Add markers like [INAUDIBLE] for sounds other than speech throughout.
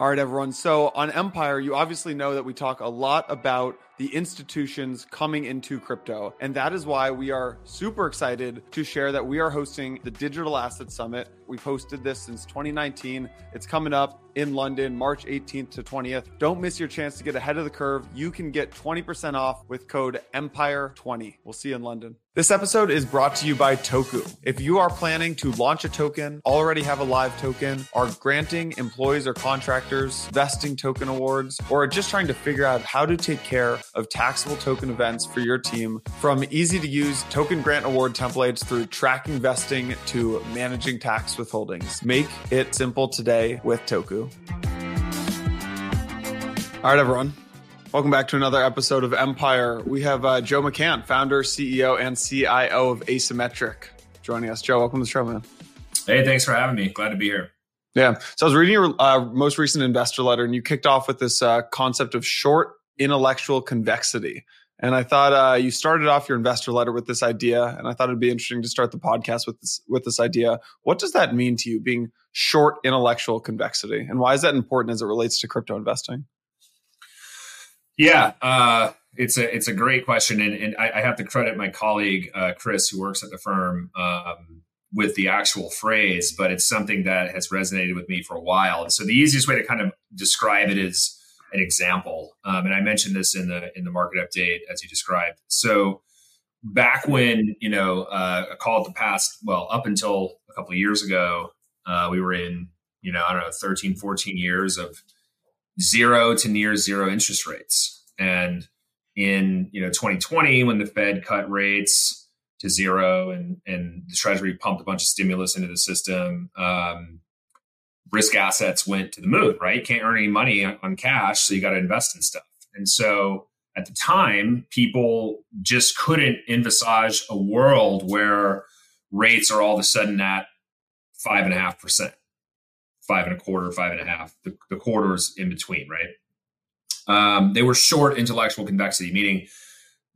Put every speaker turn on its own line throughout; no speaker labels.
All right, everyone. So on Empire, you obviously know that we talk a lot about the institutions coming into crypto. And that is why we are super excited to share that we are hosting the Digital Asset Summit. We've hosted this since 2019. It's coming up in London, March 18th to 20th. Don't miss your chance to get ahead of the curve. You can get 20% off with code EMPIRE20. We'll see you in London. This episode is brought to you by Toku. If you are planning to launch a token, already have a live token, are granting employees or contractors vesting token awards, or are just trying to figure out how to take care of taxable token events for your team, from easy to use token grant award templates through tracking vesting to managing tax withholdings, make it simple today with Toku. All right, everyone. Welcome back to another episode of Empire. We have uh, Joe McCann, founder, CEO, and CIO of Asymmetric, joining us. Joe, welcome to the show, man.
Hey, thanks for having me. Glad to be here.
Yeah. So I was reading your uh, most recent investor letter, and you kicked off with this uh, concept of short intellectual convexity. And I thought uh, you started off your investor letter with this idea, and I thought it'd be interesting to start the podcast with this with this idea. What does that mean to you, being short intellectual convexity, and why is that important as it relates to crypto investing?
Yeah, uh, it's a it's a great question, and, and I, I, have to credit my colleague uh, Chris, who works at the firm, um, with the actual phrase. But it's something that has resonated with me for a while. And so the easiest way to kind of describe it is an example, um, and I mentioned this in the in the market update as you described. So back when you know uh, a call at the past, well, up until a couple of years ago, uh, we were in you know I don't know 13, 14 years of zero to near zero interest rates. And in you know 2020, when the Fed cut rates to zero and and the Treasury pumped a bunch of stimulus into the system, um, risk assets went to the moon. Right, you can't earn any money on cash, so you got to invest in stuff. And so at the time, people just couldn't envisage a world where rates are all of a sudden at five and a half percent five and a quarter, five and a half, the, the quarters in between, right? Um, they were short intellectual convexity, meaning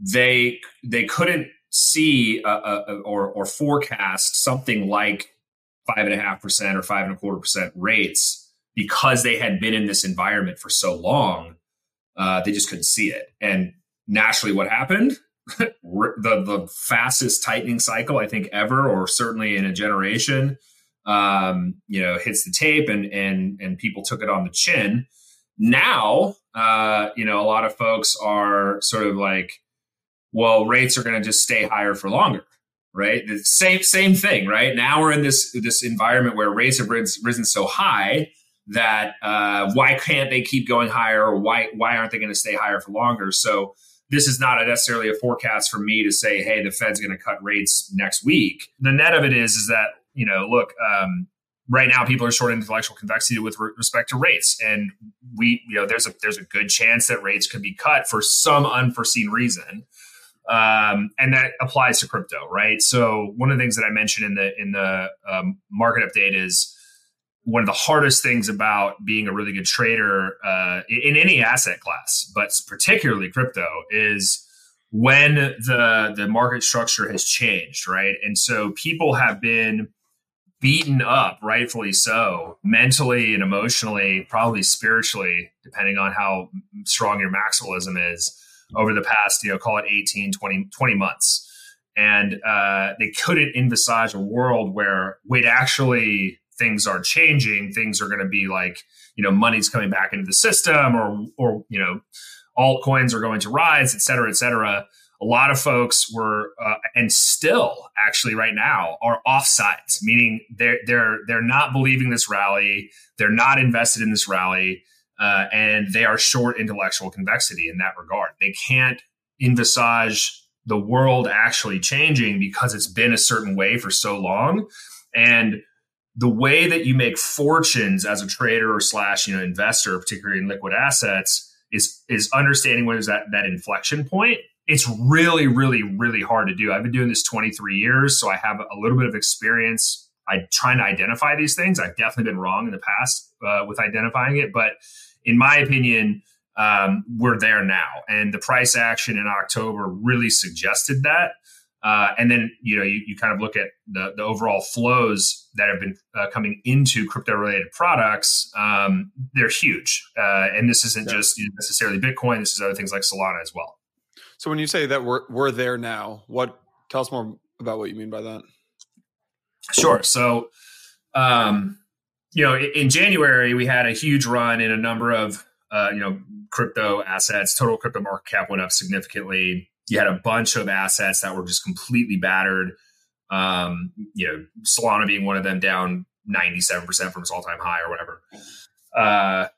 they they couldn't see a, a, or or forecast something like five and a half percent or five and a quarter percent rates because they had been in this environment for so long. Uh, they just couldn't see it, and naturally, what happened? [LAUGHS] the the fastest tightening cycle I think ever, or certainly in a generation um, you know, hits the tape and and and people took it on the chin. Now, uh, you know, a lot of folks are sort of like, well, rates are going to just stay higher for longer, right? The same same thing, right? Now we're in this this environment where rates have risen so high that uh, why can't they keep going higher, or why why aren't they going to stay higher for longer? So this is not a necessarily a forecast for me to say, hey, the Fed's going to cut rates next week. The net of it is is that you know, look, um, right now people are short intellectual convexity with re- respect to rates, and we, you know, there's a there's a good chance that rates could be cut for some unforeseen reason. Um, and that applies to crypto, right? So one of the things that I mentioned in the in the um, market update is one of the hardest things about being a really good trader uh, in any asset class, but particularly crypto, is when the the market structure has changed, right? And so people have been beaten up, rightfully so, mentally and emotionally, probably spiritually, depending on how strong your maximalism is over the past, you know, call it 18, 20, 20 months. And uh, they couldn't envisage a world where, wait, actually, things are changing. Things are going to be like, you know, money's coming back into the system or, or, you know, altcoins are going to rise, et cetera, et cetera a lot of folks were uh, and still actually right now are offsides meaning they're they're they're not believing this rally they're not invested in this rally uh, and they are short intellectual convexity in that regard they can't envisage the world actually changing because it's been a certain way for so long and the way that you make fortunes as a trader or slash you know investor particularly in liquid assets is is understanding when is that that inflection point it's really, really, really hard to do. I've been doing this 23 years, so I have a little bit of experience. I trying to identify these things. I've definitely been wrong in the past uh, with identifying it, but in my opinion, um, we're there now, and the price action in October really suggested that. Uh, and then you know you, you kind of look at the, the overall flows that have been uh, coming into crypto related products. Um, they're huge, uh, and this isn't yeah. just necessarily Bitcoin. This is other things like Solana as well.
So when you say that we're we're there now, what tell us more about what you mean by that?
Sure. So, um, you know, in January we had a huge run in a number of uh, you know crypto assets. Total crypto market cap went up significantly you had a bunch of assets that were just completely battered. Um, you know, Solana being one of them, down 97% from its all time high or whatever. Uh,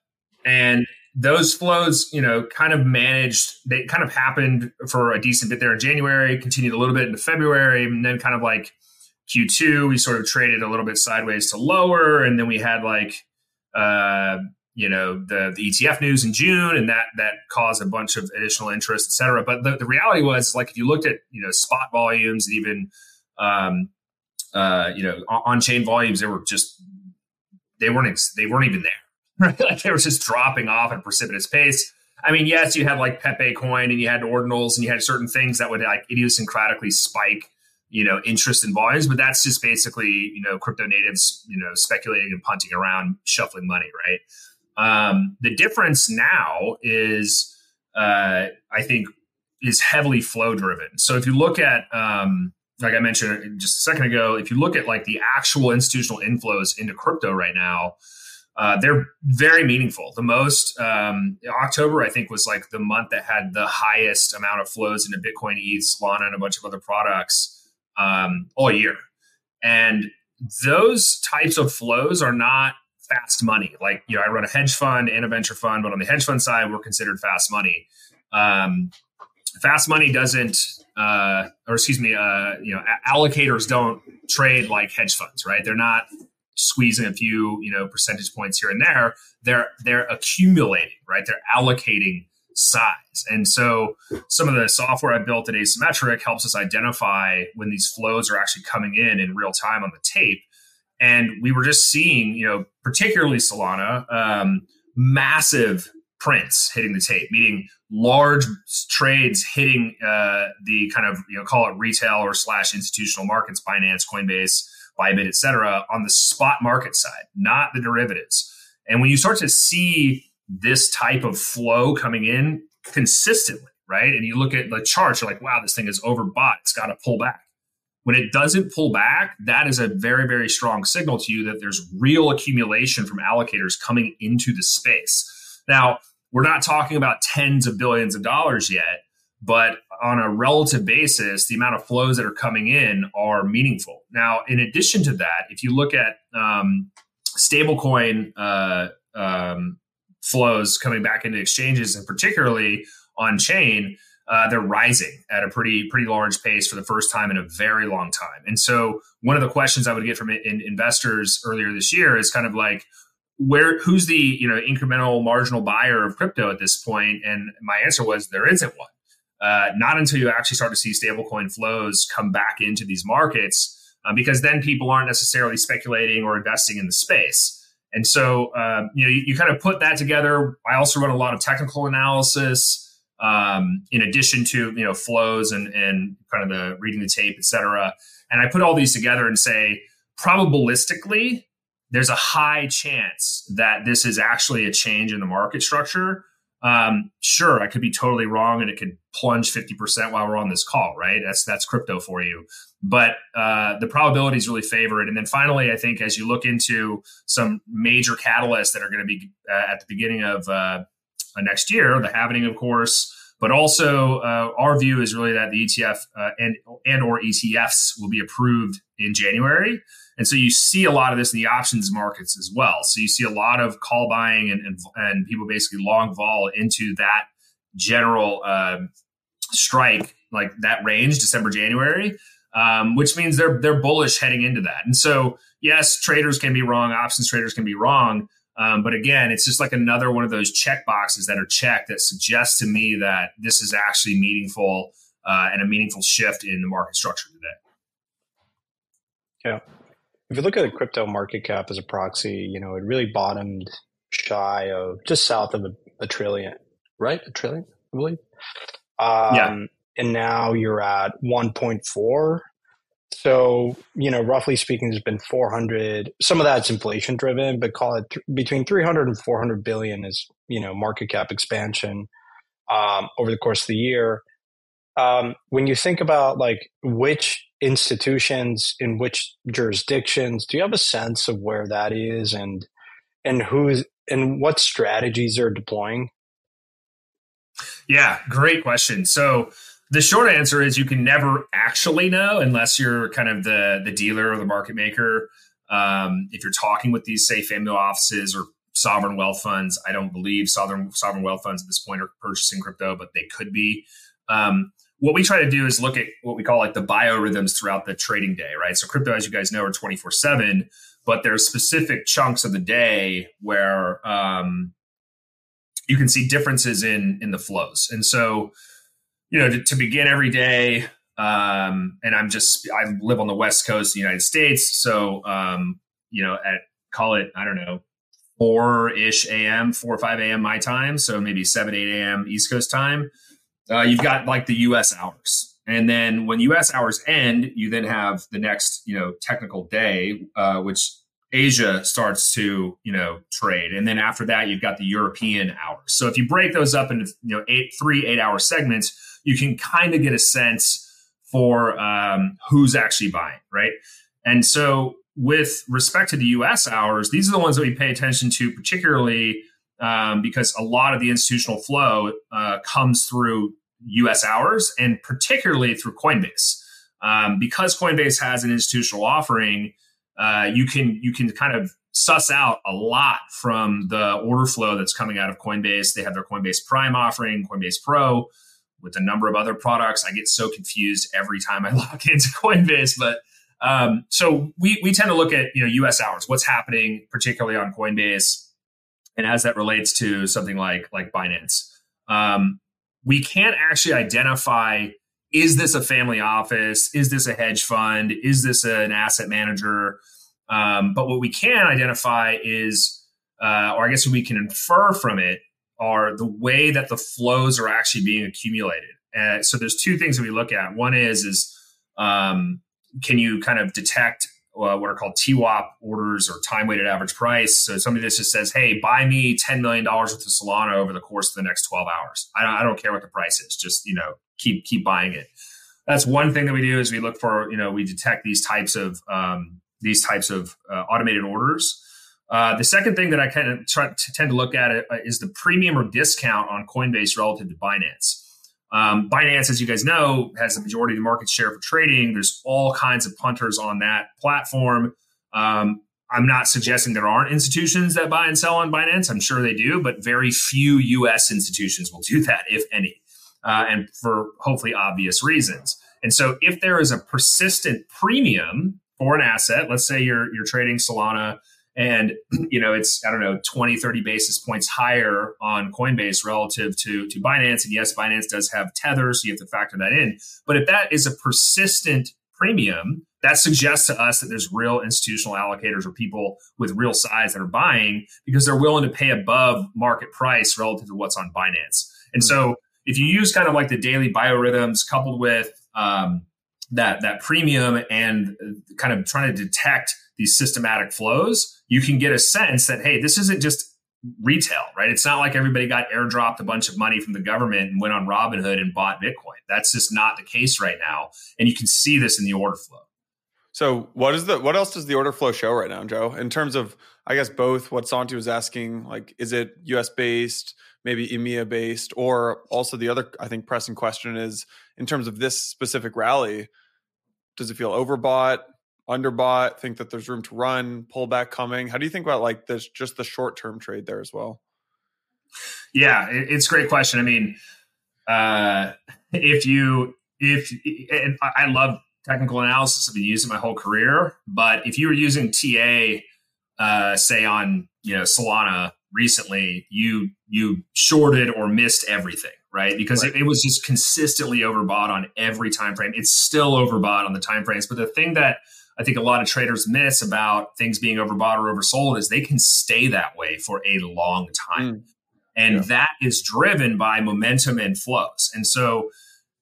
and those flows, you know, kind of managed, they kind of happened for a decent bit there in January, continued a little bit into February, and then kind of like Q2, we sort of traded a little bit sideways to lower. And then we had like, uh, you know the, the ETF news in June, and that that caused a bunch of additional interest, et cetera. But the, the reality was, like, if you looked at you know spot volumes and even um, uh, you know on chain volumes, they were just they weren't they weren't even there. [LAUGHS] Right? Like they were just dropping off at a precipitous pace. I mean, yes, you had like Pepe coin and you had ordinals and you had certain things that would like idiosyncratically spike, you know, interest in volumes, but that's just basically, you know, crypto natives, you know, speculating and punting around, shuffling money, right? Um, the difference now is, uh, I think, is heavily flow driven. So if you look at, um, like I mentioned just a second ago, if you look at like the actual institutional inflows into crypto right now, uh, they're very meaningful. The most um, October, I think, was like the month that had the highest amount of flows into Bitcoin, ETH, Solana, and a bunch of other products um, all year. And those types of flows are not fast money. Like, you know, I run a hedge fund and a venture fund, but on the hedge fund side, we're considered fast money. Um, fast money doesn't, uh, or excuse me, uh, you know, allocators don't trade like hedge funds, right? They're not squeezing a few, you know, percentage points here and there. They're they're accumulating, right? They're allocating size. And so some of the software I built at Asymmetric helps us identify when these flows are actually coming in in real time on the tape and we were just seeing, you know, particularly Solana, um, massive prints hitting the tape, meaning large trades hitting uh, the kind of you know call it retail or slash institutional markets, Binance, Coinbase, Bybit, et cetera, on the spot market side, not the derivatives. And when you start to see this type of flow coming in consistently, right, and you look at the charts, you're like, wow, this thing is overbought. It's got to pull back. When it doesn't pull back, that is a very, very strong signal to you that there's real accumulation from allocators coming into the space. Now, we're not talking about tens of billions of dollars yet, but on a relative basis, the amount of flows that are coming in are meaningful. Now, in addition to that, if you look at um, stablecoin uh, um, flows coming back into exchanges, and particularly on chain, uh, they're rising at a pretty pretty large pace for the first time in a very long time. And so, one of the questions I would get from in investors earlier this year is kind of like, where who's the you know incremental marginal buyer of crypto at this point? And my answer was there isn't one. Uh, not until you actually start to see stablecoin flows come back into these markets, uh, because then people aren't necessarily speculating or investing in the space. And so, uh, you know, you, you kind of put that together. I also run a lot of technical analysis um, in addition to you know flows and and kind of the reading the tape, et cetera. And I put all these together and say, probabilistically, there's a high chance that this is actually a change in the market structure. Um, sure, I could be totally wrong, and it could plunge fifty percent while we're on this call. Right? That's that's crypto for you. But uh, the probabilities really favor it. And then finally, I think as you look into some major catalysts that are going to be uh, at the beginning of uh, uh, next year, the halving, of course. But also, uh, our view is really that the ETF uh, and and or ETFs will be approved in January, and so you see a lot of this in the options markets as well. So you see a lot of call buying and and, and people basically long vol into that general uh, strike, like that range, December January, um, which means they're they're bullish heading into that. And so yes, traders can be wrong, options traders can be wrong, um, but again, it's just like another one of those check boxes that are checked that suggests to me that this is actually meaningful uh, and a meaningful shift in the market structure today.
Yeah. If you look at the crypto market cap as a proxy, you know, it really bottomed shy of just south of a, a trillion, right? A trillion, I believe. Um, yeah. And now you're at 1.4. So, you know, roughly speaking, there's been 400. Some of that's inflation driven, but call it th- between 300 and 400 billion is, you know, market cap expansion um, over the course of the year. Um, when you think about like which institutions in which jurisdictions, do you have a sense of where that is and and who's and what strategies are deploying?
Yeah, great question. So the short answer is you can never actually know unless you're kind of the the dealer or the market maker. Um, if you're talking with these, say, family offices or sovereign wealth funds, I don't believe sovereign sovereign wealth funds at this point are purchasing crypto, but they could be. Um, what we try to do is look at what we call like the biorhythms throughout the trading day, right? So crypto, as you guys know, are 24 seven, but there's specific chunks of the day where um, you can see differences in in the flows. And so, you know, to, to begin every day, um, and I'm just I live on the west coast of the United States, so um, you know, at call it I don't know four ish a.m., four or five a.m. my time, so maybe seven eight a.m. East Coast time. Uh, you've got like the U.S. hours, and then when U.S. hours end, you then have the next you know technical day, uh, which Asia starts to, you know, trade. And then after that, you've got the European hours. So if you break those up into, you know, eight, three eight hour segments, you can kind of get a sense for um, who's actually buying, right? And so with respect to the US hours, these are the ones that we pay attention to, particularly um, because a lot of the institutional flow uh, comes through US hours and particularly through Coinbase. Um, because Coinbase has an institutional offering, uh, you can you can kind of suss out a lot from the order flow that's coming out of Coinbase. They have their Coinbase Prime offering, Coinbase Pro, with a number of other products. I get so confused every time I [LAUGHS] log into Coinbase, but um, so we we tend to look at you know U.S. hours, what's happening, particularly on Coinbase, and as that relates to something like like Binance. Um, we can't actually identify is this a family office? Is this a hedge fund? Is this an asset manager? Um, but what we can identify is, uh, or I guess we can infer from it, are the way that the flows are actually being accumulated. Uh, so there's two things that we look at. One is is um, can you kind of detect uh, what are called TWAP orders or time weighted average price. So somebody that just says, "Hey, buy me ten million dollars worth of Solana over the course of the next twelve hours." I don't, I don't care what the price is. Just you know, keep keep buying it. That's one thing that we do is we look for you know we detect these types of um, these types of uh, automated orders. Uh, the second thing that I kind of try to tend to look at uh, is the premium or discount on Coinbase relative to Binance. Um, Binance, as you guys know, has the majority of the market share for trading. There's all kinds of punters on that platform. Um, I'm not suggesting there aren't institutions that buy and sell on Binance. I'm sure they do, but very few U.S. institutions will do that, if any uh, and for hopefully obvious reasons. And so, if there is a persistent premium for an asset, let's say you're you're trading Solana and [CLEARS THROAT] you know it's i don't know 20 30 basis points higher on coinbase relative to to binance. And yes binance does have tether so you have to factor that in. But if that is a persistent premium that suggests to us that there's real institutional allocators or people with real size that are buying because they're willing to pay above market price relative to what's on binance. And so if you use kind of like the daily biorhythms coupled with um, that that premium and kind of trying to detect these systematic flows, you can get a sense that hey, this isn't just retail, right? It's not like everybody got airdropped a bunch of money from the government and went on Robinhood and bought Bitcoin. That's just not the case right now, and you can see this in the order flow.
So, what is the what else does the order flow show right now, Joe? In terms of, I guess both what Santi was asking, like, is it U.S. based? maybe EMEA based, or also the other I think pressing question is in terms of this specific rally, does it feel overbought, underbought? Think that there's room to run, pullback coming? How do you think about like this just the short term trade there as well?
Yeah, it's a great question. I mean, uh, if you if and I love technical analysis, I've been using my whole career, but if you were using TA, uh, say on you know Solana recently, you you shorted or missed everything, right? Because right. It, it, was just consistently overbought on every time frame. It's still overbought on the time frames. But the thing that I think a lot of traders miss about things being overbought or oversold is they can stay that way for a long time. Mm. And yeah. that is driven by momentum and flows. And so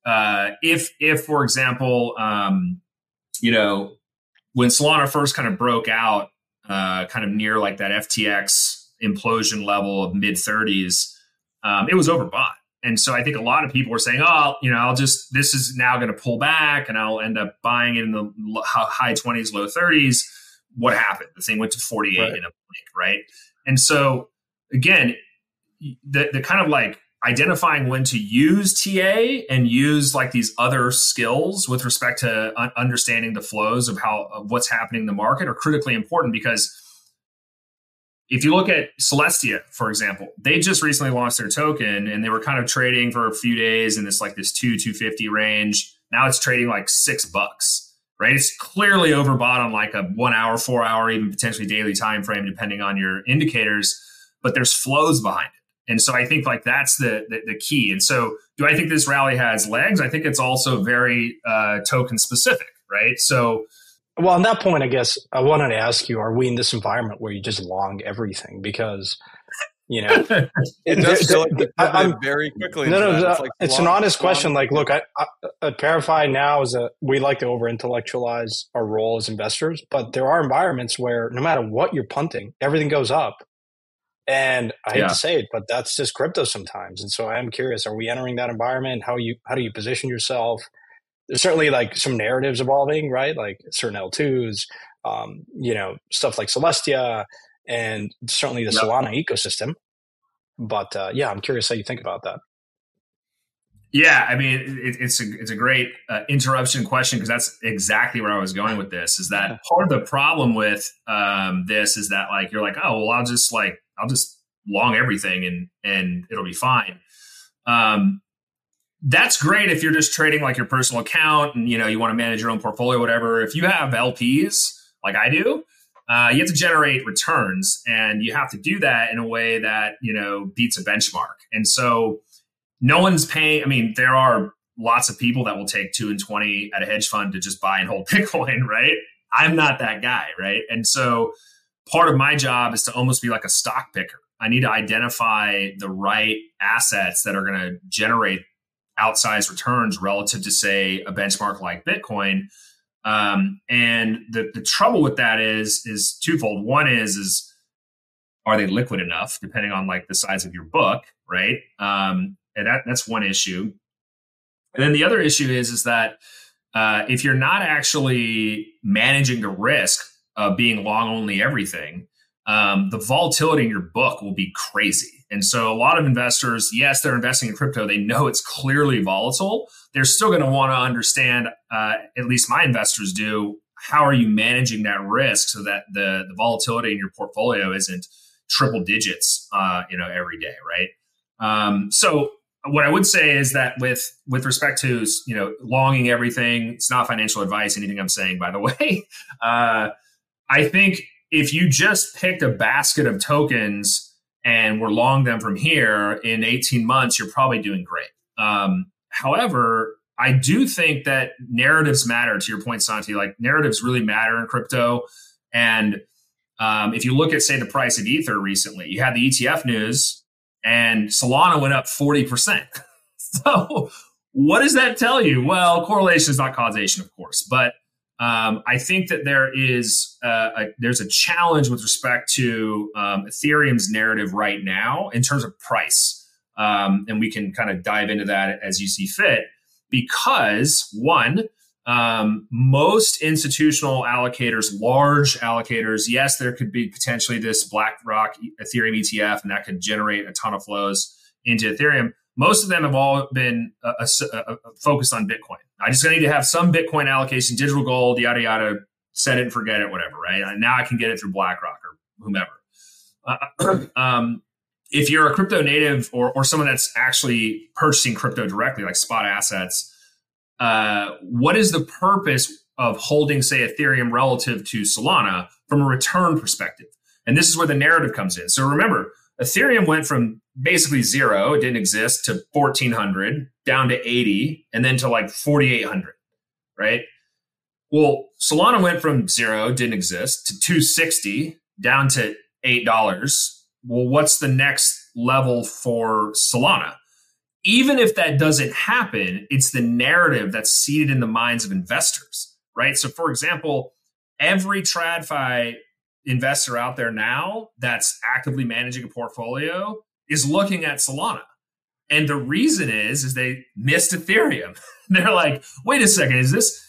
uh, if if for example, um, you know, when Solana first kind of broke out, uh, kind of near like that FTX implosion level of mid 30s, um, it was overbought. And so I think a lot of people were saying, oh, you know, I'll just, this is now going to pull back and I'll end up buying it in the high 20s, low 30s. What happened? The thing went to 48 right. in a blink, right? And so again, the, the kind of like identifying when to use TA and use like these other skills with respect to understanding the flows of how of what's happening in the market are critically important because if you look at Celestia, for example, they just recently launched their token and they were kind of trading for a few days in this like this two, 250 range. Now it's trading like six bucks, right? It's clearly overbought on like a one hour, four hour, even potentially daily time frame, depending on your indicators, but there's flows behind it. And so I think like that's the, the, the key. And so do I think this rally has legs? I think it's also very uh, token specific, right? So
well, on that point, I guess I wanted to ask you: Are we in this environment where you just long everything because you know [LAUGHS]
it does feel like I'm very quickly.
No, no, it's, like it's an honest long, question. Like, look, I, I, at ParaFi now is a we like to over intellectualize our role as investors, but there are environments where no matter what you're punting, everything goes up. And I hate yeah. to say it, but that's just crypto sometimes. And so I am curious: Are we entering that environment? How you how do you position yourself? There's certainly like some narratives evolving, right? Like certain L2s, um, you know, stuff like Celestia and certainly the yep. Solana ecosystem. But uh, yeah, I'm curious how you think about that.
Yeah, I mean, it, it's a it's a great uh, interruption question because that's exactly where I was going with this. Is that part of the problem with um, this is that like you're like, oh well, I'll just like I'll just long everything and and it'll be fine. Um, that's great if you're just trading like your personal account and you know you want to manage your own portfolio whatever. If you have lps like i do uh, you have to generate returns and you have to do that in a way that you know beats a benchmark. And so no one's paying i mean there are lots of people that will take 2 and 20 at a hedge fund to just buy and hold [LAUGHS] bitcoin right? I'm not that guy right? And so part of my job is to almost be like a stock picker. I need to identify the right assets that are going to generate outsized returns relative to say a benchmark like Bitcoin. Um, and the the trouble with that is is twofold. One is is are they liquid enough, depending on like the size of your book, right? Um, and that that's one issue. And then the other issue is is that uh, if you're not actually managing the risk of being long only everything, um, the volatility in your book will be crazy. And so a lot of investors, yes, they're investing in crypto. They know it's clearly volatile. They're still going to want to understand, uh, at least my investors do, how are you managing that risk so that the, the volatility in your portfolio isn't triple digits, uh, you know, every day, right? Um, so what I would say is that with with respect to you know longing everything, it's not financial advice. Anything I'm saying, by the [LAUGHS] way, uh, I think if you just picked a basket of tokens and we're long them from here in 18 months, you're probably doing great. Um, however, I do think that narratives matter to your point, Santi. Like narratives really matter in crypto. And um, if you look at, say, the price of Ether recently, you had the ETF news and Solana went up 40%. [LAUGHS] so, what does that tell you? Well, correlation is not causation, of course, but um, I think that there is uh, a, there's a challenge with respect to um, Ethereum's narrative right now in terms of price, um, and we can kind of dive into that as you see fit. Because one, um, most institutional allocators, large allocators, yes, there could be potentially this BlackRock Ethereum ETF, and that could generate a ton of flows into Ethereum most of them have all been uh, uh, uh, focused on Bitcoin. I just need to have some Bitcoin allocation, digital gold, yada yada, set it and forget it, whatever. Right and now, I can get it through BlackRock or whomever. Uh, [CLEARS THROAT] um, if you're a crypto native or or someone that's actually purchasing crypto directly, like spot assets, uh, what is the purpose of holding, say, Ethereum relative to Solana from a return perspective? And this is where the narrative comes in. So remember, Ethereum went from basically zero, it didn't exist, to 1400, down to 80, and then to like 4800, right? Well, Solana went from zero, didn't exist, to 260, down to $8. Well, what's the next level for Solana? even if that doesn't happen, it's the narrative that's seeded in the minds of investors, right? So, for example, every TradFi investor out there now that's actively managing a portfolio is looking at Solana. And the reason is, is they missed Ethereum. [LAUGHS] They're like, wait a second, is this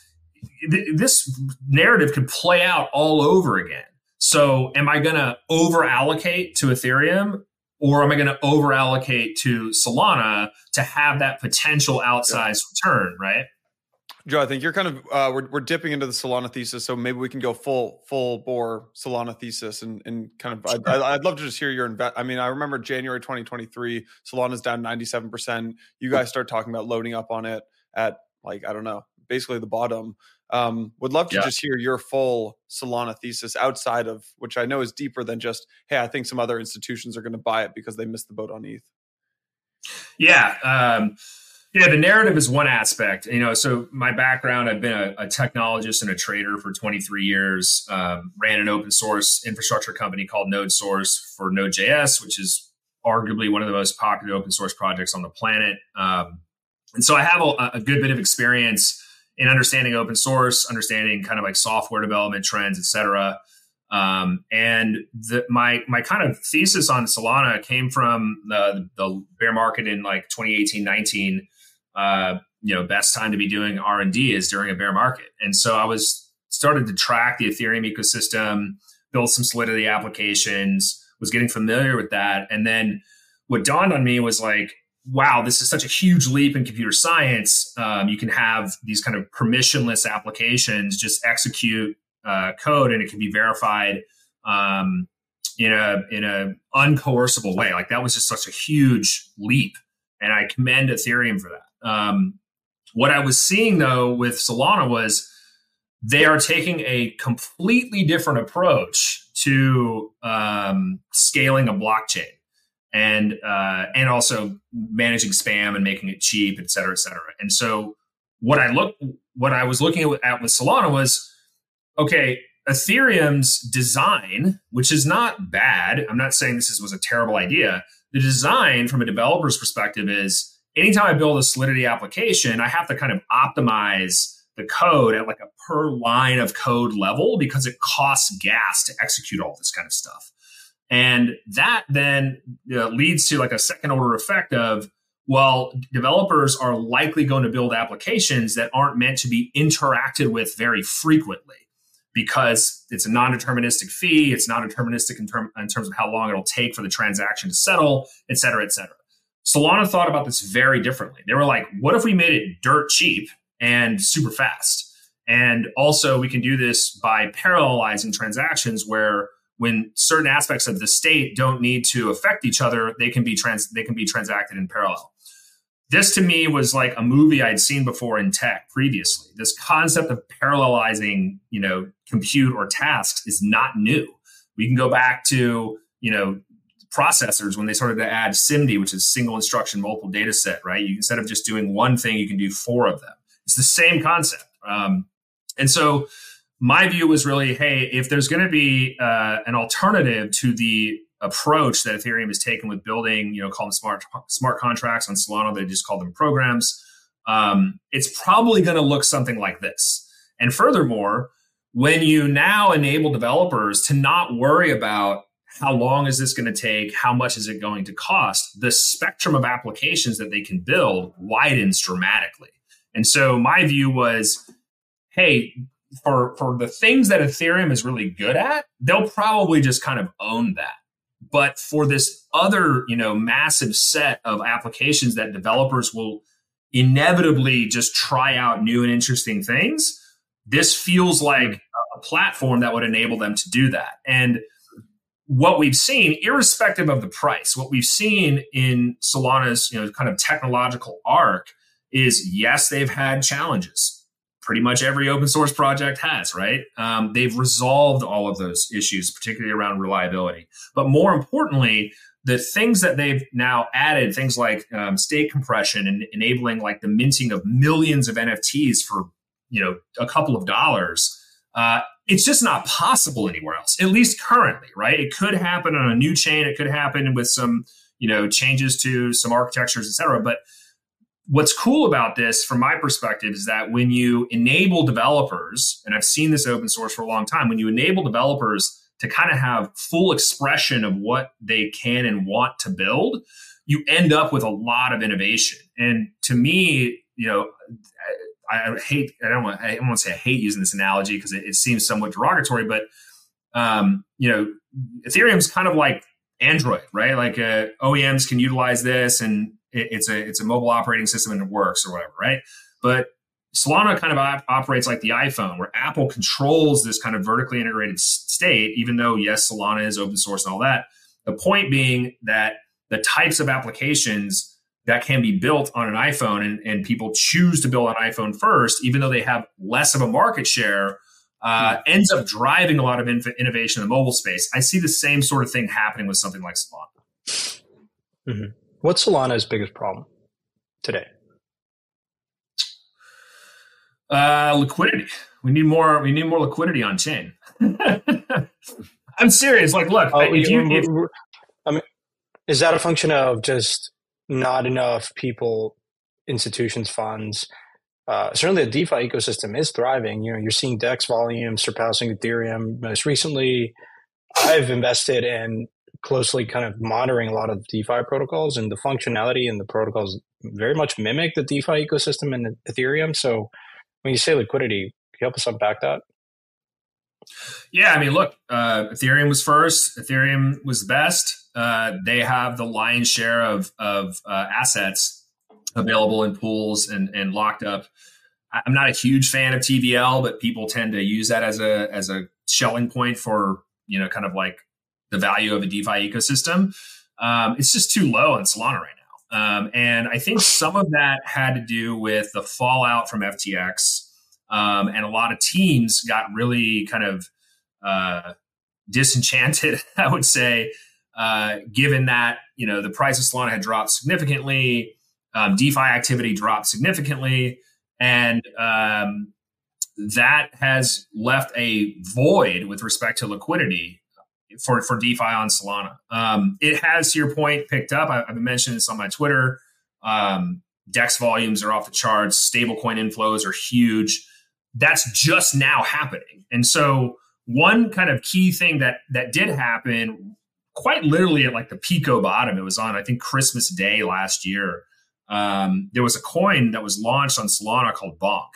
this narrative could play out all over again? So, am I going to over allocate to Ethereum or am I going to over allocate to Solana to have that potential outsized yeah. return, right?
Joe, I think you're kind of uh, we're we're dipping into the Solana thesis, so maybe we can go full full bore Solana thesis and and kind of I'd, I'd love to just hear your invest. I mean, I remember January 2023, Solana's down 97 percent. You guys start talking about loading up on it at like I don't know, basically the bottom. Um, would love to yeah. just hear your full Solana thesis outside of which I know is deeper than just, hey, I think some other institutions are going to buy it because they missed the boat on ETH.
Yeah. Um, yeah, the narrative is one aspect. You know, so my background, I've been a, a technologist and a trader for 23 years. Um, ran an open source infrastructure company called NodeSource for Node.js, which is arguably one of the most popular open source projects on the planet. Um, and so I have a, a good bit of experience in understanding open source, understanding kind of like software development trends, et cetera. Um, and the, my my kind of thesis on Solana came from the, the bear market in like 2018, 19. Uh, you know, best time to be doing R and D is during a bear market, and so I was started to track the Ethereum ecosystem, build some Solidity applications, was getting familiar with that, and then what dawned on me was like, wow, this is such a huge leap in computer science. Um, you can have these kind of permissionless applications just execute uh, code, and it can be verified um, in a in a uncoercible way. Like that was just such a huge leap, and I commend Ethereum for that. Um, what I was seeing though with Solana was they are taking a completely different approach to um, scaling a blockchain and uh, and also managing spam and making it cheap, et cetera, et cetera. And so what I look what I was looking at with Solana was okay. Ethereum's design, which is not bad. I'm not saying this is, was a terrible idea. The design from a developer's perspective is anytime I build a Solidity application, I have to kind of optimize the code at like a per line of code level because it costs gas to execute all this kind of stuff. And that then uh, leads to like a second order effect of, well, developers are likely going to build applications that aren't meant to be interacted with very frequently because it's a non deterministic fee. It's not deterministic in, term, in terms of how long it'll take for the transaction to settle, et cetera, et cetera. Solana thought about this very differently. They were like, what if we made it dirt cheap and super fast? And also, we can do this by parallelizing transactions where when certain aspects of the state don't need to affect each other, they can be trans they can be transacted in parallel. This to me was like a movie I'd seen before in tech previously. This concept of parallelizing, you know, compute or tasks is not new. We can go back to, you know, processors when they started to add SIMD, which is single instruction multiple data set, right? You instead of just doing one thing, you can do four of them. It's the same concept. Um, and so my view was really, hey, if there's going to be uh, an alternative to the approach that Ethereum has taken with building, you know, call them smart smart contracts on Solana, they just call them programs. Um, it's probably going to look something like this. And furthermore, when you now enable developers to not worry about how long is this going to take, how much is it going to cost, the spectrum of applications that they can build widens dramatically. And so my view was, hey, for for the things that Ethereum is really good at, they'll probably just kind of own that. But for this other, you know, massive set of applications that developers will inevitably just try out new and interesting things, this feels like a platform that would enable them to do that. And what we've seen, irrespective of the price, what we've seen in Solana's, you know, kind of technological arc is yes, they've had challenges pretty much every open source project has, right? Um, they've resolved all of those issues, particularly around reliability. But more importantly, the things that they've now added, things like um, state compression and enabling like the minting of millions of NFTs for you know a couple of dollars. Uh, it's just not possible anywhere else, at least currently, right? It could happen on a new chain. It could happen with some you know, changes to some architectures, et cetera. But what's cool about this from my perspective is that when you enable developers, and I've seen this open source for a long time, when you enable developers to kind of have full expression of what they can and want to build, you end up with a lot of innovation. And to me, you know, I, hate, I don't want, I don't want to say I hate using this analogy because it, it, seems somewhat derogatory, but, um, you know, Ethereum is kind of like Android, right? Like uh, OEMs can utilize this and it, it's a, it's a mobile operating system and it works or whatever, right? But Solana kind of op- operates like the iPhone, where Apple controls this kind of vertically integrated state, even though, yes, Solana is open source and all that. The point being that the types of applications that can be built on an iPhone and, and people choose to build on iPhone first, even though they have less of a market share, uh, mm-hmm. ends up driving a lot of inf- innovation in the mobile space. I see the same sort of thing happening with something like Solana.
Mm-hmm. What's Solana's biggest problem today?
Uh, liquidity. We need more. We need more liquidity on chain. [LAUGHS] I'm serious. Like, look, oh, if you, if,
I mean, is that a function of just not enough people, institutions, funds? Uh, certainly, the DeFi ecosystem is thriving. You know, you're seeing DEX volume surpassing Ethereum. Most recently, I've invested in closely kind of monitoring a lot of DeFi protocols, and the functionality and the protocols very much mimic the DeFi ecosystem in Ethereum. So when you say liquidity, can you help us unpack that?
Yeah, I mean, look, uh, Ethereum was first. Ethereum was the best. Uh, they have the lion's share of of uh, assets available in pools and and locked up. I'm not a huge fan of TVL, but people tend to use that as a as a Schelling point for you know kind of like the value of a DeFi ecosystem. Um, it's just too low on Solana right now. um, and I think some of that had to do with the fallout from FTX. Um, and a lot of teams got really kind of uh, disenchanted, [LAUGHS] I would say, uh, given that you know the price of Solana had dropped significantly, um, DeFi activity dropped significantly, and um, that has left a void with respect to liquidity for for DeFi on Solana. Um, it has, to your point, picked up. I, have been mentioning this on my Twitter. Um, Dex volumes are off the charts. Stablecoin inflows are huge. That's just now happening, and so one kind of key thing that that did happen, quite literally at like the pico bottom. It was on I think Christmas Day last year. Um, there was a coin that was launched on Solana called Bonk.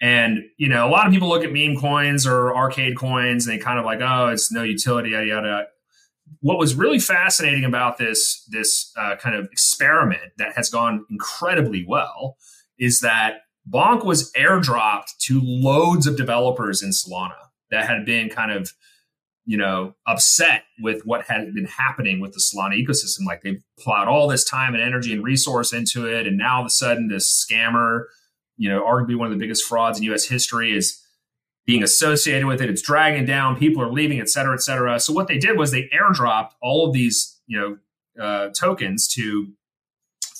And you know, a lot of people look at meme coins or arcade coins, and they kind of like, oh, it's no utility, yada yada. What was really fascinating about this this uh, kind of experiment that has gone incredibly well is that Bonk was airdropped to loads of developers in Solana that had been kind of you know upset with what had been happening with the Solana ecosystem. Like they've plowed all this time and energy and resource into it, and now all of a sudden this scammer you know, arguably one of the biggest frauds in U.S. history is being associated with it. It's dragging down. People are leaving, et cetera, et cetera. So what they did was they airdropped all of these, you know, uh, tokens to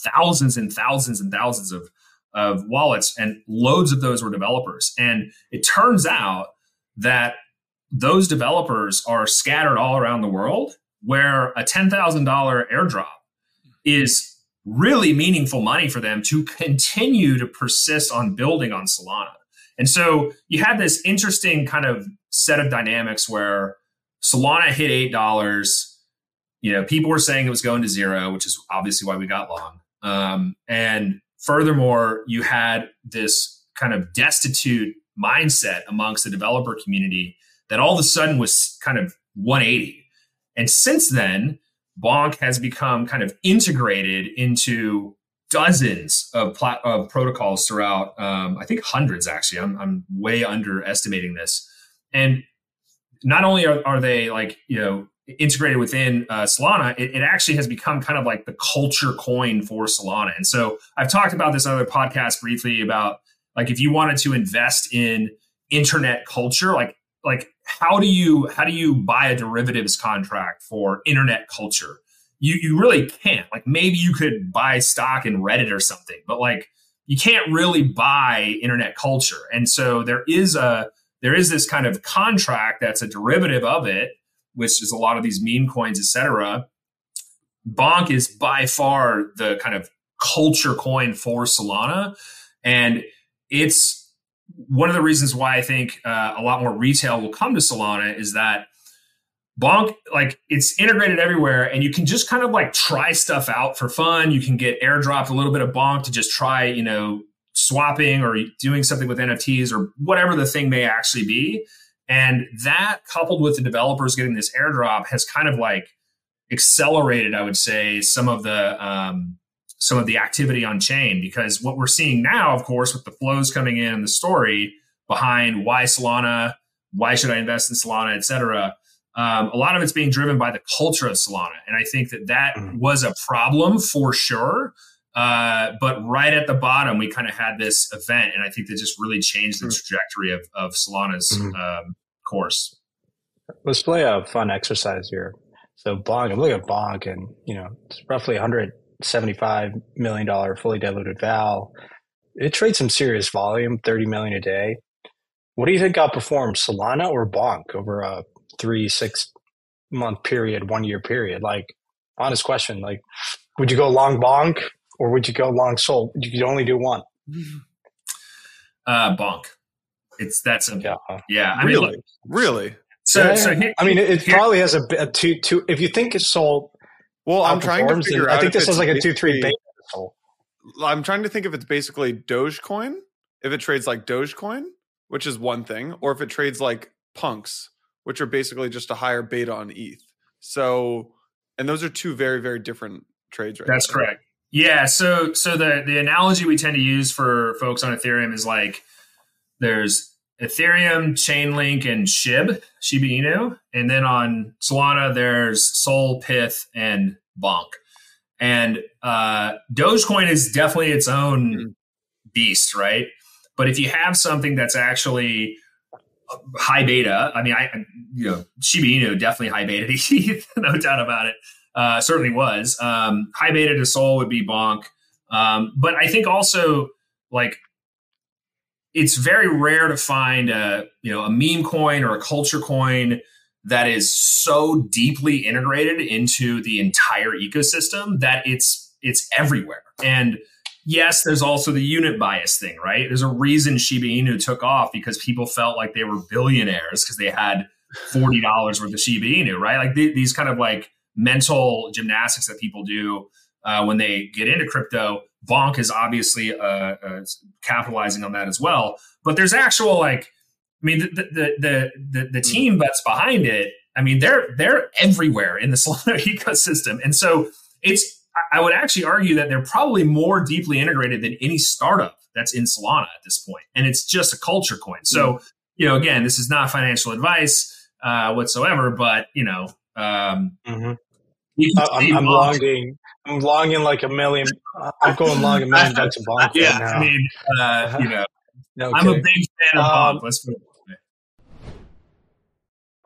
thousands and thousands and thousands of of wallets, and loads of those were developers. And it turns out that those developers are scattered all around the world, where a ten thousand dollar airdrop is really meaningful money for them to continue to persist on building on Solana. And so you had this interesting kind of set of dynamics where Solana hit eight dollars. You know, people were saying it was going to zero, which is obviously why we got long. Um, and furthermore, you had this kind of destitute mindset amongst the developer community that all of a sudden was kind of 180. And since then, Bonk has become kind of integrated into dozens of, of protocols throughout. Um, I think hundreds actually. I'm, I'm way underestimating this. And not only are, are they like you know integrated within uh, Solana, it, it, actually has become kind of like the culture coin for Solana. And so I've talked about this other podcast briefly about like if you wanted to invest in internet culture, like like how do you how do you buy a derivatives contract for internet culture? You you really can't. Like maybe you could buy stock in Reddit or something, but like you can't really buy internet culture. And so there is a there is this kind of contract that's a derivative of it, which is a lot of these meme coins, etc. Bonk is by far the kind of culture coin for Solana. And it's one of the reasons why I think uh, a lot more retail will come to Solana is that Bonk, like it's integrated everywhere, and you can just kind of like try stuff out for fun. You can get airdropped a little bit of Bonk to just try, you know, swapping or doing something with NFTs or whatever the thing may actually be. And that coupled with the developers getting this airdrop has kind of like accelerated, I would say, some of the um, some of the activity on chain because what we're seeing now, of course, with the flows coming in, and the story behind why Solana, why should I invest in Solana, et cetera. Um, a lot of it's being driven by the culture of Solana. And I think that that mm-hmm. was a problem for sure. Uh, but right at the bottom, we kind of had this event. And I think that just really changed the mm-hmm. trajectory of, of Solana's mm-hmm. um, course.
Let's play a fun exercise here. So Bonk, I'm looking at Bonk and, you know, it's roughly 175 million dollar fully diluted val. It trades some serious volume, 30 million a day. What do you think outperforms Solana or Bonk over a three, six month period, one year period? Like, honest question. Like, would you go long Bonk or would you go long Sol? You could only do one.
Uh, bonk. It's that's a yeah. yeah
I really, mean, really.
So, yeah, so here, I mean, it, here, probably has a, a, two two. If you think it's Sol,
well, I'm trying to figure out.
I think this is like a two three beta.
I'm trying to think if it's basically Dogecoin, if it trades like Dogecoin, which is one thing, or if it trades like punks, which are basically just a higher beta on ETH. So, and those are two very very different trades, right?
That's now. correct. Yeah. So, so the the analogy we tend to use for folks on Ethereum is like there's Ethereum, Chainlink, and SHIB, Shiba Inu. And then on Solana, there's Sol, Pyth, and Bonk. And uh, Dogecoin is definitely its own mm-hmm. beast, right? But if you have something that's actually high beta, I mean, I you know Shiba Inu definitely high beta, [LAUGHS] no doubt about it. Uh, certainly was um, high beta to Sol would be Bonk, um, but I think also like it's very rare to find a you know a meme coin or a culture coin that is so deeply integrated into the entire ecosystem that it's it's everywhere. And yes, there's also the unit bias thing, right? There's a reason Shiba Inu took off because people felt like they were billionaires because they had forty dollars worth of Shiba Inu, right? Like th- these kind of like mental gymnastics that people do uh, when they get into crypto Bonk is obviously uh, uh, capitalizing on that as well. But there's actual like, I mean, the the the the, the hmm. team that's behind it. I mean, they're they're everywhere in the [LAUGHS] Solana ecosystem, and so it's. I would actually argue that they're probably more deeply integrated than any startup that's in Solana at this point, and it's just a culture coin. So, mm you know, again, this is not financial advice uh, whatsoever, but you know, um,
mm-hmm. I'm, I'm longing. I'm longing like a million. I'm going long a million bucks a [LAUGHS] bomb.
yeah, right I mean, uh, you know, [LAUGHS] no I'm a big fan of um, Let's put it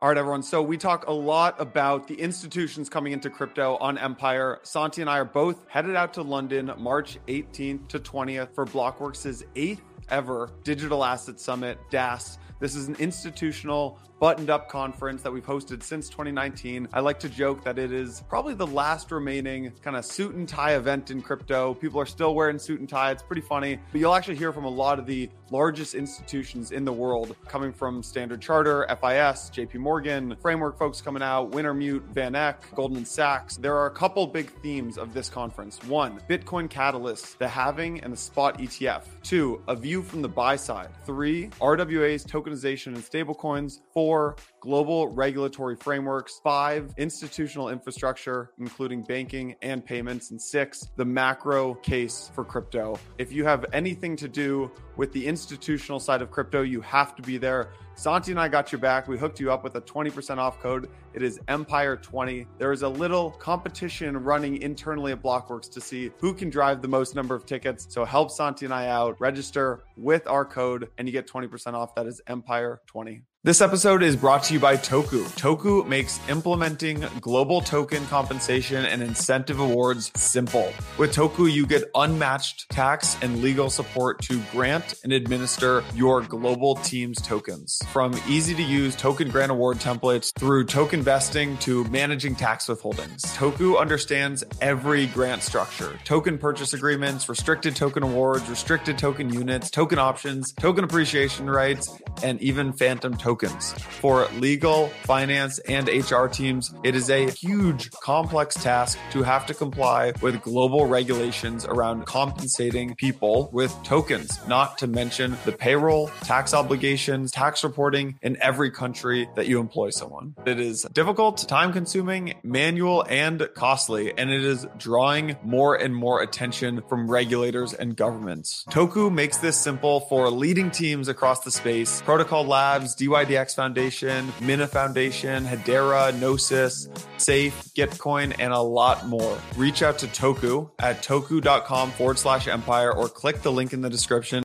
all right, everyone. So we talk a lot about the institutions coming into crypto on Empire. Santi and I are both headed out to London March 18th to 20th for Blockworks' eighth ever Digital Asset Summit, DAS. This is an institutional buttoned up conference that we've hosted since 2019. I like to joke that it is probably the last remaining kind of suit and tie event in crypto. People are still wearing suit and tie. It's pretty funny, but you'll actually hear from a lot of the largest institutions in the world coming from Standard Charter, FIS, JP Morgan, framework folks coming out, Wintermute, Van Eck, Goldman Sachs. There are a couple big themes of this conference. One, Bitcoin Catalyst, the halving and the spot ETF. Two, a view from the buy side. Three, RWA's tokenization and stablecoins. Four, four, global regulatory frameworks, five, institutional infrastructure, including banking and payments, and six, the macro case for crypto. If you have anything to do with the institutional side of crypto, you have to be there. Santi and I got your back. We hooked you up with a 20% off code. It is Empire20. There is a little competition running internally at Blockworks to see who can drive the most number of tickets. So help Santi and I out. Register with our code and you get 20% off. That is Empire20. This episode is brought to you by Toku. Toku makes implementing global token compensation and incentive awards simple. With Toku, you get unmatched tax and legal support to grant and administer your global team's tokens. From easy to use token grant award templates through token vesting to managing tax withholdings, Toku understands every grant structure token purchase agreements, restricted token awards, restricted token units, token options, token appreciation rights, and even phantom tokens tokens. For legal, finance, and HR teams, it is a huge, complex task to have to comply with global regulations around compensating people with tokens, not to mention the payroll, tax obligations, tax reporting in every country that you employ someone. It is difficult, time consuming, manual, and costly, and it is drawing more and more attention from regulators and governments. Toku makes this simple for leading teams across the space. Protocol Labs, DY YDX Foundation, Mina Foundation, Hedera, Gnosis, Safe, Gitcoin, and a lot more. Reach out to Toku at toku.com forward slash empire or click the link in the description.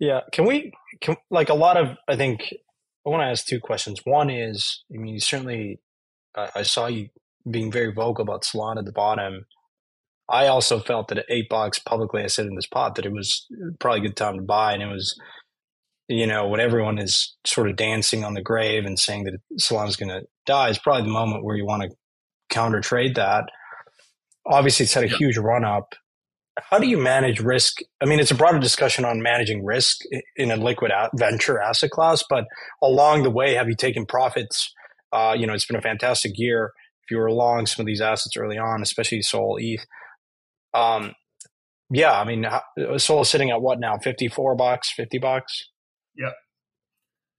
Yeah. Can we, can, like a lot of, I think, I want to ask two questions. One is, I mean, certainly, uh, I saw you being very vocal about Solana at the bottom. I also felt that at eight bucks publicly, I said in this pod that it was probably a good time to buy, and it was you know, when everyone is sort of dancing on the grave and saying that Solana's going to die is probably the moment where you want to counter trade that. Obviously, it's had a huge run up. How do you manage risk? I mean, it's a broader discussion on managing risk in a liquid venture asset class, but along the way, have you taken profits? Uh, you know, it's been a fantastic year. If you were long some of these assets early on, especially Sol ETH, um, yeah, I mean, Sol is sitting at what now? Fifty-four bucks, fifty bucks.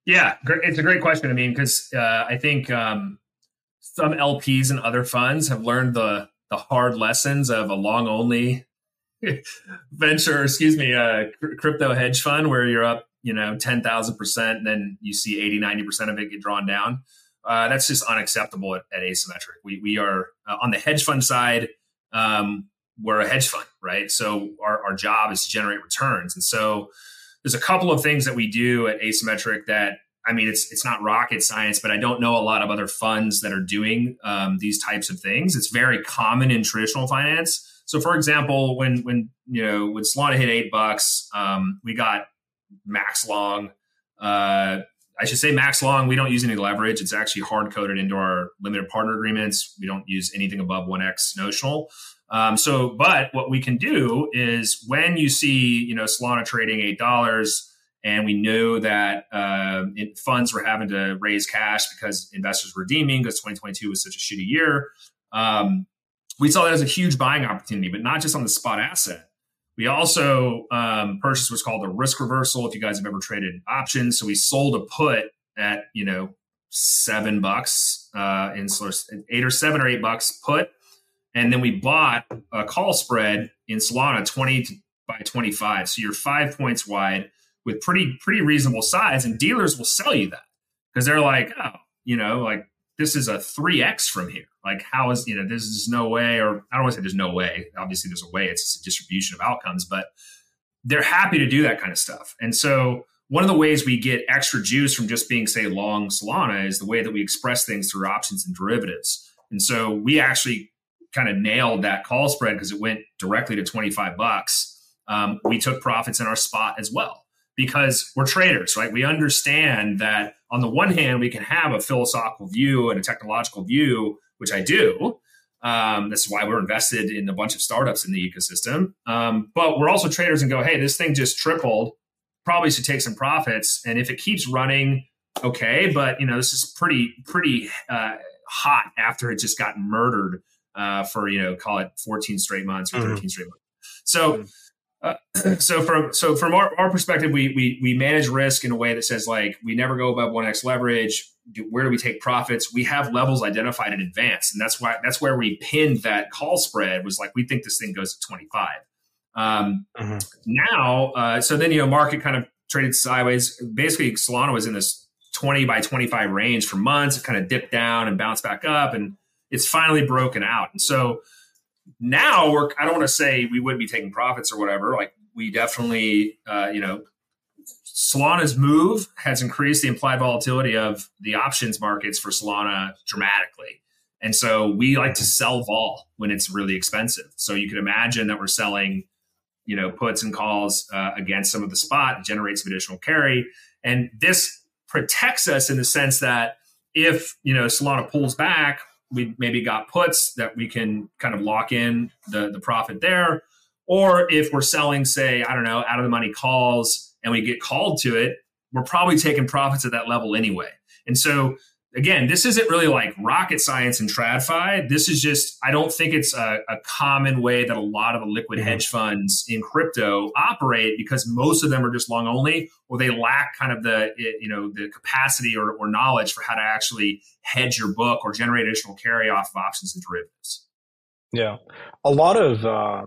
Yeah, it's a great question. I mean, because uh, I think um, some LPs and other funds have learned the the hard lessons of a long only [LAUGHS] venture, excuse me, a crypto hedge fund where you're up, you know, 10,000%, and then you see 80, 90% of it get drawn down. Uh, that's just unacceptable at, at Asymmetric. We, we are uh, on the hedge fund side, um, we're a hedge fund, right? So our, our job is to generate returns. And so there's a couple of things that we do at Asymmetric that I mean, it's it's not rocket science, but I don't know a lot of other funds that are doing um, these types of things. It's very common in traditional finance. So, for example, when when you know when Solana hit eight bucks, um, we got max long. Uh, I should say max long. We don't use any leverage. It's actually hard coded into our limited partner agreements. We don't use anything above one x notional. Um, so, but what we can do is when you see, you know, Solana trading eight dollars, and we know that uh, funds were having to raise cash because investors were redeeming because 2022 was such a shitty year. Um, we saw that as a huge buying opportunity, but not just on the spot asset. We also um, purchased what's called a risk reversal. If you guys have ever traded options, so we sold a put at you know seven bucks uh, in eight or seven or eight bucks put and then we bought a call spread in Solana 20 by 25. So you're five points wide with pretty pretty reasonable size, and dealers will sell you that because they're like, oh, you know, like this is a 3x from here. Like, how is you know, this is no way, or I don't want to say there's no way. Obviously, there's a way. It's a distribution of outcomes, but they're happy to do that kind of stuff. And so one of the ways we get extra juice from just being, say, long Solana is the way that we express things through options and derivatives. And so we actually kind of nailed that call spread because it went directly to 25 bucks. Um, we took profits in our spot as well because we're traders, right? We understand that on the one hand, we can have a philosophical view and a technological view, which I do. Um, that's why we're invested in a bunch of startups in the ecosystem. Um, but we're also traders and go, hey, this thing just tripled. Probably should take some profits. And if it keeps running, okay. But you know, this is pretty pretty uh, hot after it just got murdered uh, for you know call it 14 straight months or mm-hmm. 13 mm-hmm. straight months. So. Mm-hmm. Uh, [CLEARS THROAT] so from so from our, our perspective, we, we we manage risk in a way that says like we never go above one x leverage. Do, where do we take profits? We have levels identified in advance, and that's why that's where we pinned that call spread. Was like we think this thing goes to twenty five. Um, mm-hmm. Now, uh, so then you know market kind of traded sideways. Basically, Solana was in this twenty by twenty five range for months. It kind of dipped down and bounced back up, and it's finally broken out. And so now we're, I don't want to say we wouldn't be taking profits or whatever. Like we definitely, uh, you know, Solana's move has increased the implied volatility of the options markets for Solana dramatically. And so we like to sell vol when it's really expensive. So you can imagine that we're selling, you know, puts and calls uh, against some of the spot, generates some additional carry. And this protects us in the sense that if, you know, Solana pulls back, we maybe got puts that we can kind of lock in the, the profit there. Or if we're selling, say, I don't know, out of the money calls and we get called to it, we're probably taking profits at that level anyway. And so again, this isn't really like rocket science and TradFi. This is just, I don't think it's a, a common way that a lot of the liquid mm-hmm. hedge funds in crypto operate because most of them are just long only or they lack kind of the, you know, the capacity or, or knowledge for how to actually hedge your book or generate additional carry off of options and derivatives.
Yeah. A lot of, uh,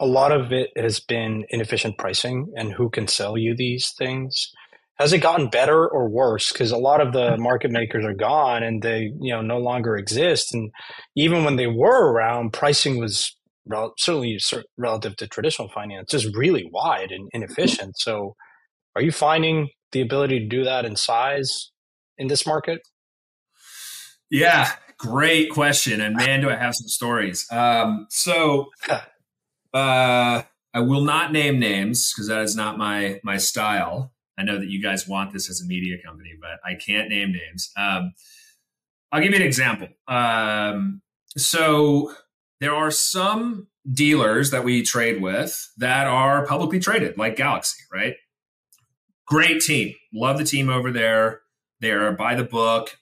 a lot of it has been inefficient pricing and who can sell you these things has it gotten better or worse because a lot of the market makers are gone and they you know no longer exist. And even when they were around pricing was rel- certainly relative to traditional finance just really wide and inefficient. So are you finding the ability to do that in size in this market?
Yeah great question. And man do i have some stories. Um, so [LAUGHS] uh, i will not name names because that is not my my style I know that you guys want this as a media company, but I can't name names. Um, I'll give you an example. Um, so there are some dealers that we trade with that are publicly traded, like Galaxy, right? Great team. Love the team over there. They're by the book,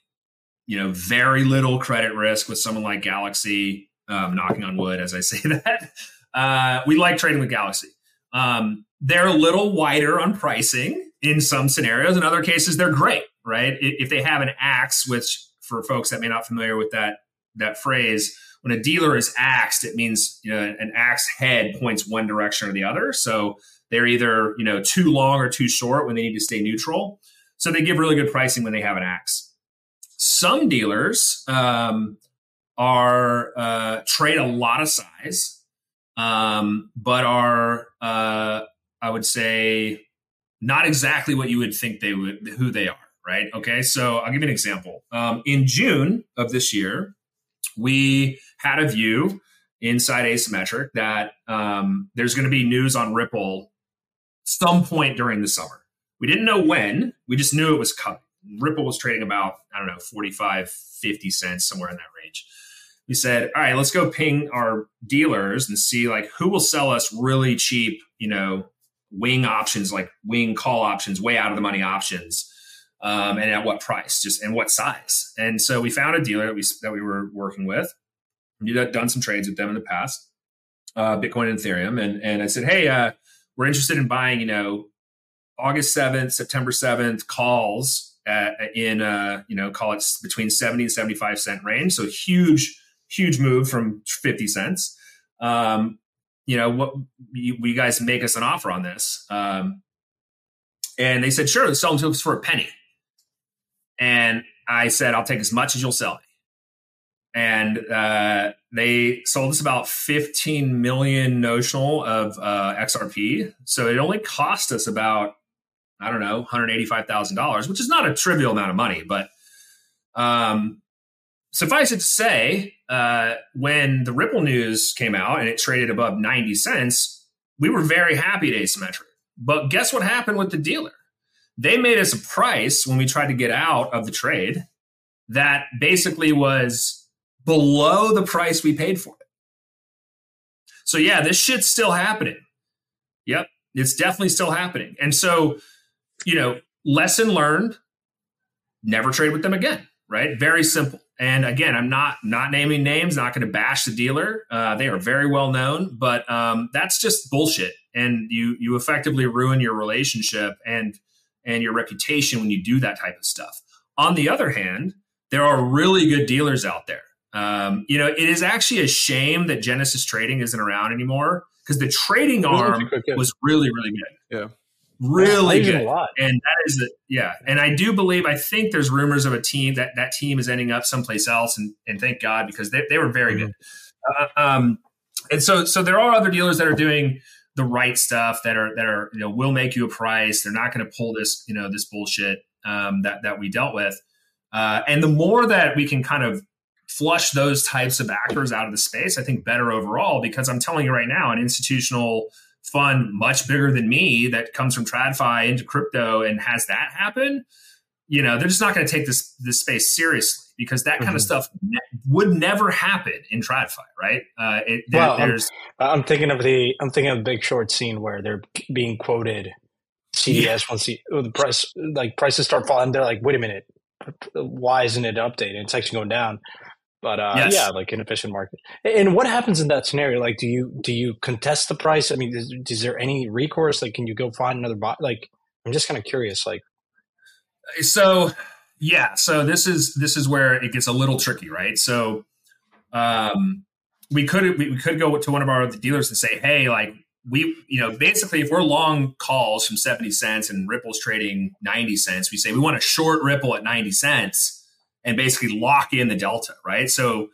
you know, very little credit risk with someone like Galaxy. Um, knocking on wood as I say [LAUGHS] that. Uh, we like trading with Galaxy. Um, they're a little wider on pricing in some scenarios. In other cases, they're great, right? If they have an axe, which for folks that may not familiar with that that phrase, when a dealer is axed, it means you know an axe head points one direction or the other. So they're either you know too long or too short when they need to stay neutral. So they give really good pricing when they have an axe. Some dealers um, are uh, trade a lot of size, um, but are uh, I would say not exactly what you would think they would who they are right? Okay so i'll give you an example. Um, in june of this year we had a view inside asymmetric that um, there's going to be news on ripple some point during the summer. We didn't know when we just knew it was coming. Ripple was trading about i don't know 45 50 cents somewhere in that range. We said all right let's go ping our dealers and see like who will sell us really cheap you know wing options like wing call options, way out of the money options, um, and at what price, just and what size. And so we found a dealer that we that we were working with. We had done some trades with them in the past, uh, Bitcoin and Ethereum, and and I said, hey, uh, we're interested in buying, you know, August seventh, September seventh calls at, in uh, you know call it between seventy and seventy five cent range. So huge, huge move from fifty cents. Um, you know, what you, you guys make us an offer on this? Um, and they said, sure, sell them to us for a penny. And I said, I'll take as much as you'll sell me. And uh, they sold us about 15 million notional of uh, XRP. So it only cost us about, I don't know, $185,000, which is not a trivial amount of money. But um, suffice it to say, uh, when the Ripple news came out and it traded above 90 cents, we were very happy at Asymmetric. But guess what happened with the dealer? They made us a price when we tried to get out of the trade that basically was below the price we paid for it. So, yeah, this shit's still happening. Yep, it's definitely still happening. And so, you know, lesson learned never trade with them again, right? Very simple. And again, I'm not not naming names, not going to bash the dealer. Uh, they are very well known, but um, that's just bullshit. And you you effectively ruin your relationship and and your reputation when you do that type of stuff. On the other hand, there are really good dealers out there. Um, you know, it is actually a shame that Genesis Trading isn't around anymore because the trading arm was really really good.
Yeah
really good. And that is it. Yeah. And I do believe, I think there's rumors of a team that that team is ending up someplace else. And, and thank God, because they, they were very mm-hmm. good. Uh, um, and so, so there are other dealers that are doing the right stuff that are that are you know will make you a price. They're not going to pull this you know this bullshit um, that that we dealt with. Uh, and the more that we can kind of flush those types of actors out of the space, I think better overall. Because I'm telling you right now, an institutional fund much bigger than me that comes from TradFi into crypto and has that happen, you know, they're just not going to take this this space seriously because that kind mm-hmm. of stuff ne- would never happen in TradFi, right? Uh, it, there, well,
there's. I'm, I'm, thinking of the I'm thinking of the Big Short scene where they're being quoted CDS yeah. once the, the price like prices start falling. They're like, wait a minute, why isn't it updated? It's actually going down. But uh, yes. yeah, like an efficient market. And what happens in that scenario? Like, do you do you contest the price? I mean, is, is there any recourse? Like, can you go find another bot? Like, I'm just kind of curious. Like,
so yeah, so this is this is where it gets a little tricky, right? So, um, we could we, we could go to one of our dealers and say, hey, like we you know basically if we're long calls from 70 cents and ripple's trading 90 cents we say we want to short ripple at 90 cents and basically lock in the delta, right? So,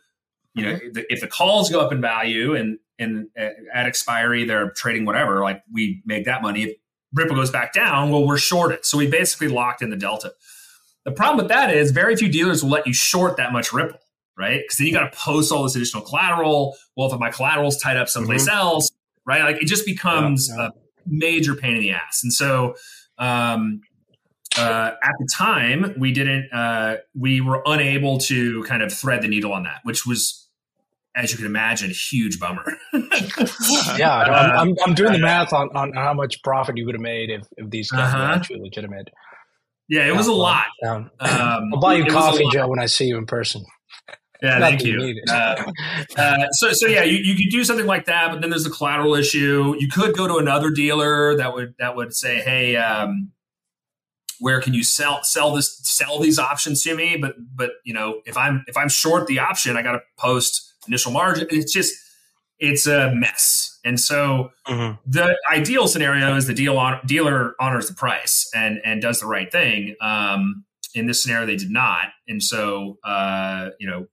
you know, mm-hmm. if the calls go up in value and and at expiry they're trading whatever, like we make that money. If Ripple goes back down, well, we're shorted. So we basically locked in the delta. The problem with that is very few dealers will let you short that much Ripple, right? Because then you got to post all this additional collateral. Well, if my collateral's tied up someplace mm-hmm. else, right? Like it just becomes yeah, yeah. a major pain in the ass. And so um, uh, at the time we didn't uh, we were unable to kind of thread the needle on that which was as you can imagine a huge bummer [LAUGHS]
yeah I'm, I'm, I'm, doing the uh, math on, on how much profit you would have made if, if these guys uh-huh. were actually legitimate
yeah it was a lot
um, i'll buy you coffee joe when i see you in person
yeah, Not thank you. Uh, uh, so, so yeah, you, you could do something like that, but then there's the collateral issue. You could go to another dealer that would that would say, "Hey, um, where can you sell sell this sell these options to me? But but you know if i'm if i'm short the option i got to post initial margin. It's just it's a mess. And so mm-hmm. the ideal scenario is the deal on, dealer honors the price and and does the right thing. Um, in this scenario they did not. And so uh, you know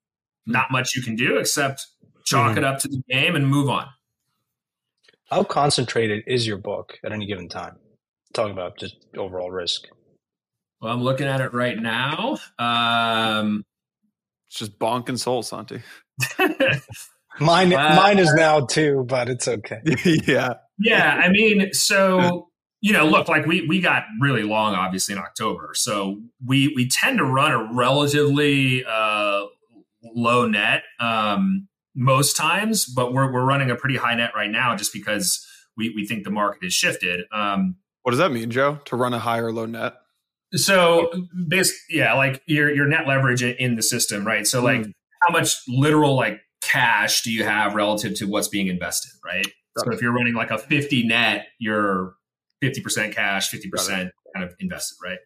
not much you can do except chalk mm-hmm. it up to the game and move on.
How concentrated is your book at any given time? Talking about just overall risk
well, I'm looking at it right now. Um,
it's just bonk and Sol, Santi. [LAUGHS]
mine, uh, mine is now too, but it's okay. [LAUGHS]
yeah,
yeah. I mean, so you know, look, like we we got really long, obviously in October, so we we tend to run a relatively uh, low net um, most times, but we're we're running a pretty high net right now, just because we we think the market has shifted. Um,
what does that mean, Joe? To run a higher low net?
So, basically, yeah, like your your net leverage in the system, right? So, like, mm. how much literal like cash do you have relative to what's being invested, right? So, if you're running like a 50 net, you're 50% cash, 50% kind of invested, right?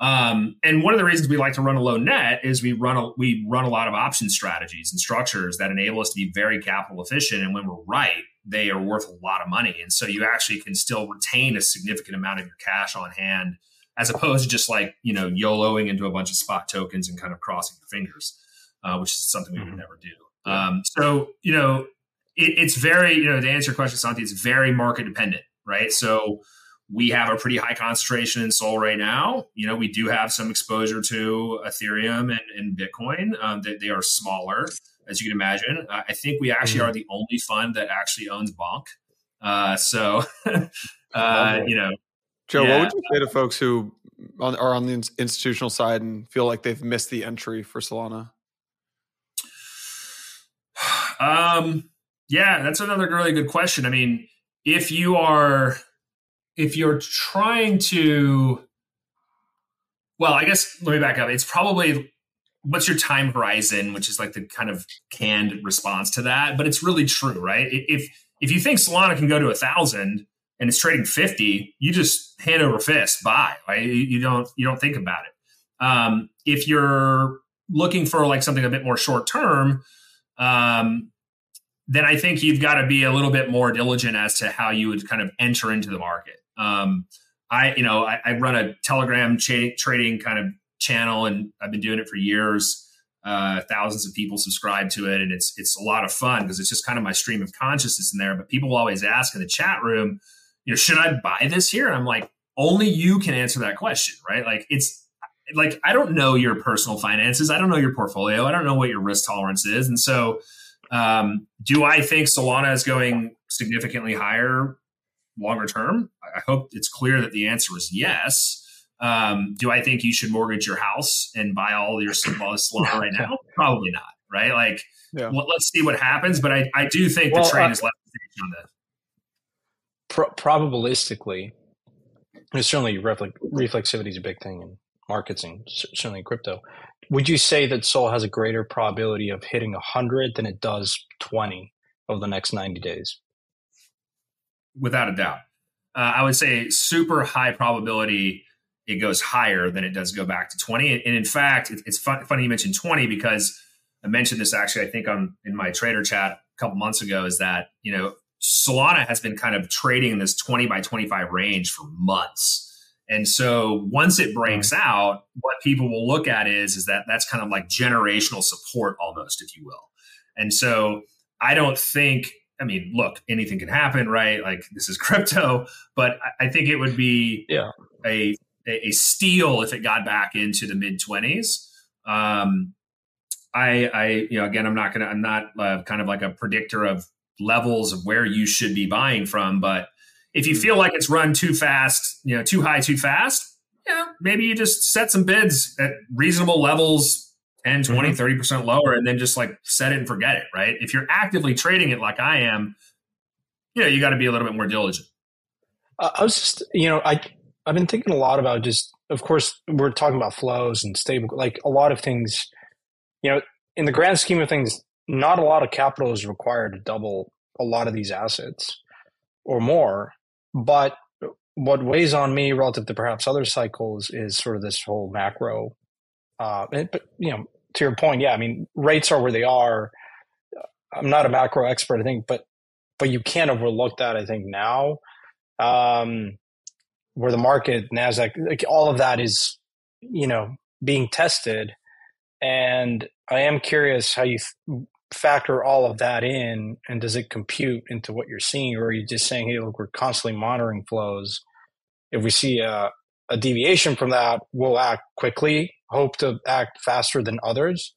Um, and one of the reasons we like to run a low net is we run a, we run a lot of option strategies and structures that enable us to be very capital efficient. And when we're right, they are worth a lot of money. And so you actually can still retain a significant amount of your cash on hand as opposed to just like you know YOLOing into a bunch of spot tokens and kind of crossing your fingers, uh, which is something we would mm-hmm. never do. Um, so you know, it, it's very you know to answer your question, Santi, it's very market dependent, right? So we have a pretty high concentration in Sol right now. You know, we do have some exposure to Ethereum and, and Bitcoin. Um, they, they, are smaller, as you can imagine. Uh, I think we actually mm-hmm. are the only fund that actually owns Bonk. Uh, so, [LAUGHS] uh, you know,
Joe, yeah. what would you say to folks who on, are on the institutional side and feel like they've missed the entry for Solana?
Um, yeah, that's another really good question. I mean, if you are if you're trying to well, I guess let me back up. It's probably what's your time horizon, which is like the kind of canned response to that, but it's really true, right? If if you think Solana can go to a thousand, and it's trading 50, you just hand over fist buy. Right? You don't you don't think about it. Um, if you're looking for like something a bit more short term, um, then I think you've got to be a little bit more diligent as to how you would kind of enter into the market. Um, I, you know, I, I run a Telegram cha- trading kind of channel, and I've been doing it for years. Uh, thousands of people subscribe to it, and it's it's a lot of fun because it's just kind of my stream of consciousness in there. But people always ask in the chat room, you know, should I buy this here? And I'm like, only you can answer that question, right? Like it's like I don't know your personal finances, I don't know your portfolio, I don't know what your risk tolerance is, and so um, do I think Solana is going significantly higher longer term? I hope it's clear that the answer is yes. Um, do I think you should mortgage your house and buy all your Solana right now? [LAUGHS] Probably not, right? Like, yeah. well, let's see what happens. But I, I do think well, the train uh, is left on this.
Pro- probabilistically, certainly reflexivity is a big thing in markets and certainly in crypto. Would you say that Sol has a greater probability of hitting 100 than it does 20 over the next 90 days?
Without a doubt. Uh, I would say super high probability it goes higher than it does go back to 20. And in fact, it's funny you mentioned 20 because I mentioned this actually, I think on in my trader chat a couple months ago is that, you know, Solana has been kind of trading in this 20 by 25 range for months. And so once it breaks out, what people will look at is, is that that's kind of like generational support almost, if you will. And so I don't think, I mean, look, anything can happen, right? Like this is [LAUGHS] crypto, but I think it would be yeah. a a, steal if it got back into the mid twenties. Um, I, I, you know, again, I'm not gonna, I'm not uh, kind of like a predictor of levels of where you should be buying from, but if you feel like it's run too fast, you know, too high, too fast, yeah, maybe you just set some bids at reasonable levels 10, 20, mm-hmm. 30% lower and then just like set it and forget it, right? If you're actively trading it like I am, you know, you got to be a little bit more diligent.
Uh, I was just, you know, I I've been thinking a lot about just, of course, we're talking about flows and stable, like a lot of things, you know, in the grand scheme of things, not a lot of capital is required to double a lot of these assets or more. But what weighs on me relative to perhaps other cycles is sort of this whole macro. Uh, but, you know, to your point, yeah, I mean, rates are where they are. I'm not a macro expert, I think, but but you can't overlook that. I think now, um, where the market Nasdaq, like all of that is, you know, being tested. And I am curious how you factor all of that in, and does it compute into what you're seeing, or are you just saying, hey, look, we're constantly monitoring flows. If we see a, a deviation from that, we'll act quickly. Hope to act faster than others.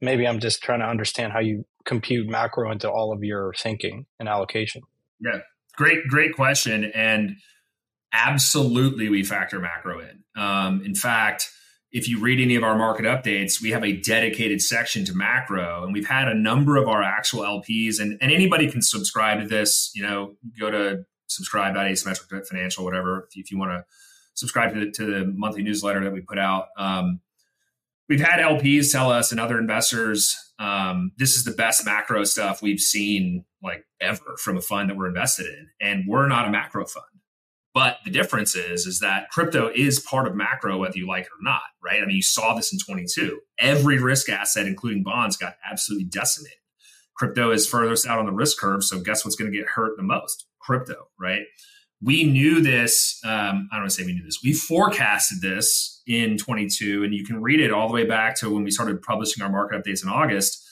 Maybe I'm just trying to understand how you compute macro into all of your thinking and allocation.
Yeah, great, great question. And absolutely we factor macro in. Um, in fact, if you read any of our market updates, we have a dedicated section to macro, and we've had a number of our actual LPs, and, and anybody can subscribe to this. You know, go to subscribe.asymmetric financial, whatever, if you, if you want to subscribe to the, to the monthly newsletter that we put out. Um, we've had LPs tell us and other investors, um, this is the best macro stuff we've seen like ever from a fund that we're invested in, and we're not a macro fund. But the difference is, is that crypto is part of macro, whether you like it or not, right? I mean, you saw this in 22. Every risk asset, including bonds, got absolutely decimated. Crypto is furthest out on the risk curve. So guess what's going to get hurt the most? Crypto, right? We knew this. Um, I don't want to say we knew this. We forecasted this in 22, and you can read it all the way back to when we started publishing our market updates in August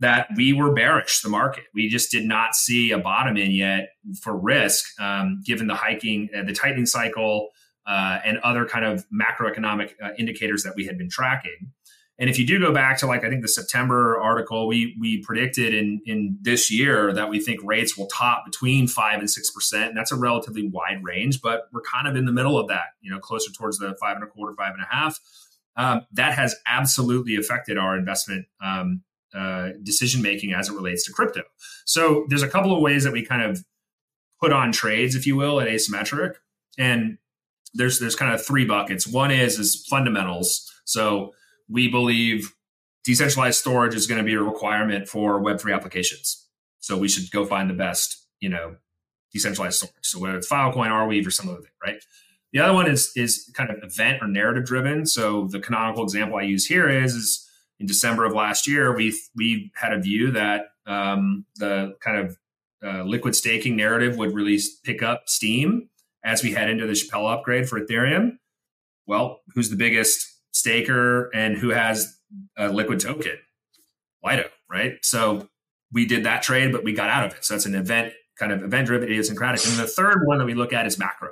that we were bearish the market. We just did not see a bottom in yet for risk, um, given the hiking, uh, the tightening cycle, uh, and other kind of macroeconomic uh, indicators that we had been tracking. And if you do go back to like I think the September article, we we predicted in in this year that we think rates will top between five and six percent, and that's a relatively wide range, but we're kind of in the middle of that, you know, closer towards the five and a quarter, five and a half. Um, that has absolutely affected our investment um, uh, decision making as it relates to crypto. So there's a couple of ways that we kind of put on trades, if you will, at asymmetric, and there's there's kind of three buckets. One is is fundamentals. So we believe decentralized storage is going to be a requirement for Web3 applications. So we should go find the best, you know, decentralized storage. So whether it's Filecoin, Arweave, or some other thing, right? The other one is is kind of event or narrative driven. So the canonical example I use here is is in December of last year, we we had a view that um, the kind of uh, liquid staking narrative would really pick up steam as we head into the Shapella upgrade for Ethereum. Well, who's the biggest staker, and who has a liquid token, Lido, right? So we did that trade, but we got out of it. So that's an event kind of event driven idiosyncratic. And the third one that we look at is macro.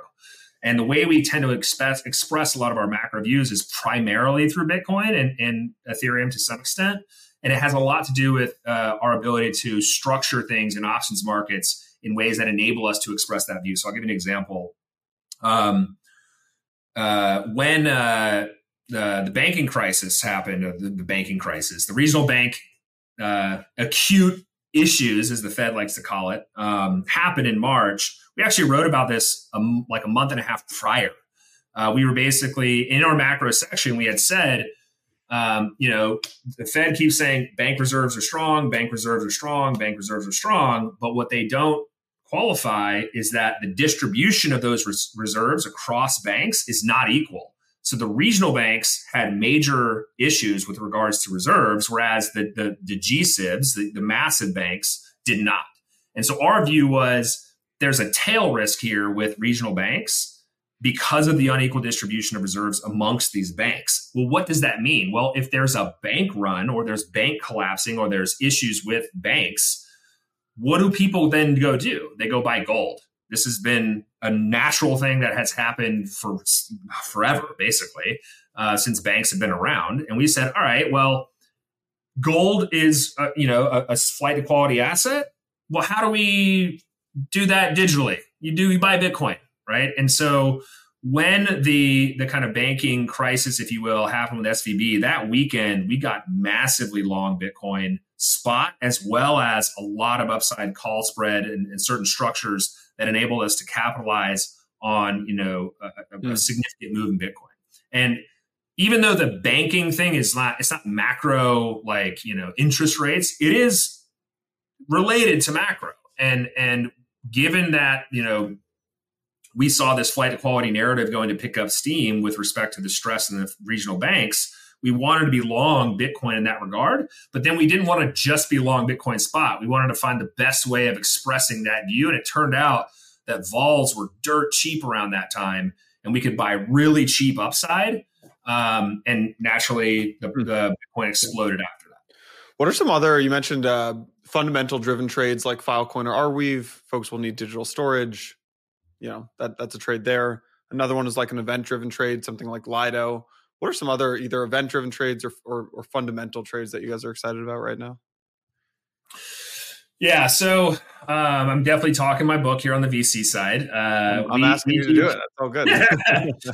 And the way we tend to express, express a lot of our macro views is primarily through Bitcoin and, and Ethereum to some extent. And it has a lot to do with uh, our ability to structure things in options markets in ways that enable us to express that view. So I'll give you an example. Um, uh, when uh, the, the banking crisis happened, the, the, banking crisis, the regional bank uh, acute issues, as the Fed likes to call it, um, happened in March. We actually wrote about this um, like a month and a half prior. Uh, we were basically in our macro section. We had said, um, you know, the Fed keeps saying bank reserves are strong, bank reserves are strong, bank reserves are strong, but what they don't qualify is that the distribution of those res- reserves across banks is not equal. So the regional banks had major issues with regards to reserves, whereas the the, the GSIBs, the, the massive banks, did not. And so our view was there's a tail risk here with regional banks because of the unequal distribution of reserves amongst these banks. Well, what does that mean? Well, if there's a bank run or there's bank collapsing or there's issues with banks, what do people then go do? They go buy gold. This has been a natural thing that has happened for forever, basically, uh, since banks have been around. And we said, all right, well, gold is uh, you know a, a flight to quality asset. Well, how do we do that digitally? You do you buy Bitcoin, right? And so when the the kind of banking crisis, if you will, happened with SVB that weekend, we got massively long Bitcoin spot as well as a lot of upside call spread and, and certain structures that enabled us to capitalize on you know a, a, a hmm. significant move in Bitcoin. And even though the banking thing is not it's not macro like you know interest rates, it is related to macro. And and given that you know we saw this flight to quality narrative going to pick up steam with respect to the stress in the regional banks we wanted to be long Bitcoin in that regard, but then we didn't want to just be long Bitcoin spot. We wanted to find the best way of expressing that view. And it turned out that vols were dirt cheap around that time, and we could buy really cheap upside. Um, and naturally, the, hmm. the Bitcoin exploded after that.
What are some other, you mentioned uh, fundamental driven trades like Filecoin or Arweave? Folks will need digital storage. You know, that that's a trade there. Another one is like an event driven trade, something like Lido. What are some other either event driven trades or, or, or fundamental trades that you guys are excited about right now?
Yeah, so um, I'm definitely talking my book here on the VC side.
Uh, I'm we, asking we you to do, do it. That's all good.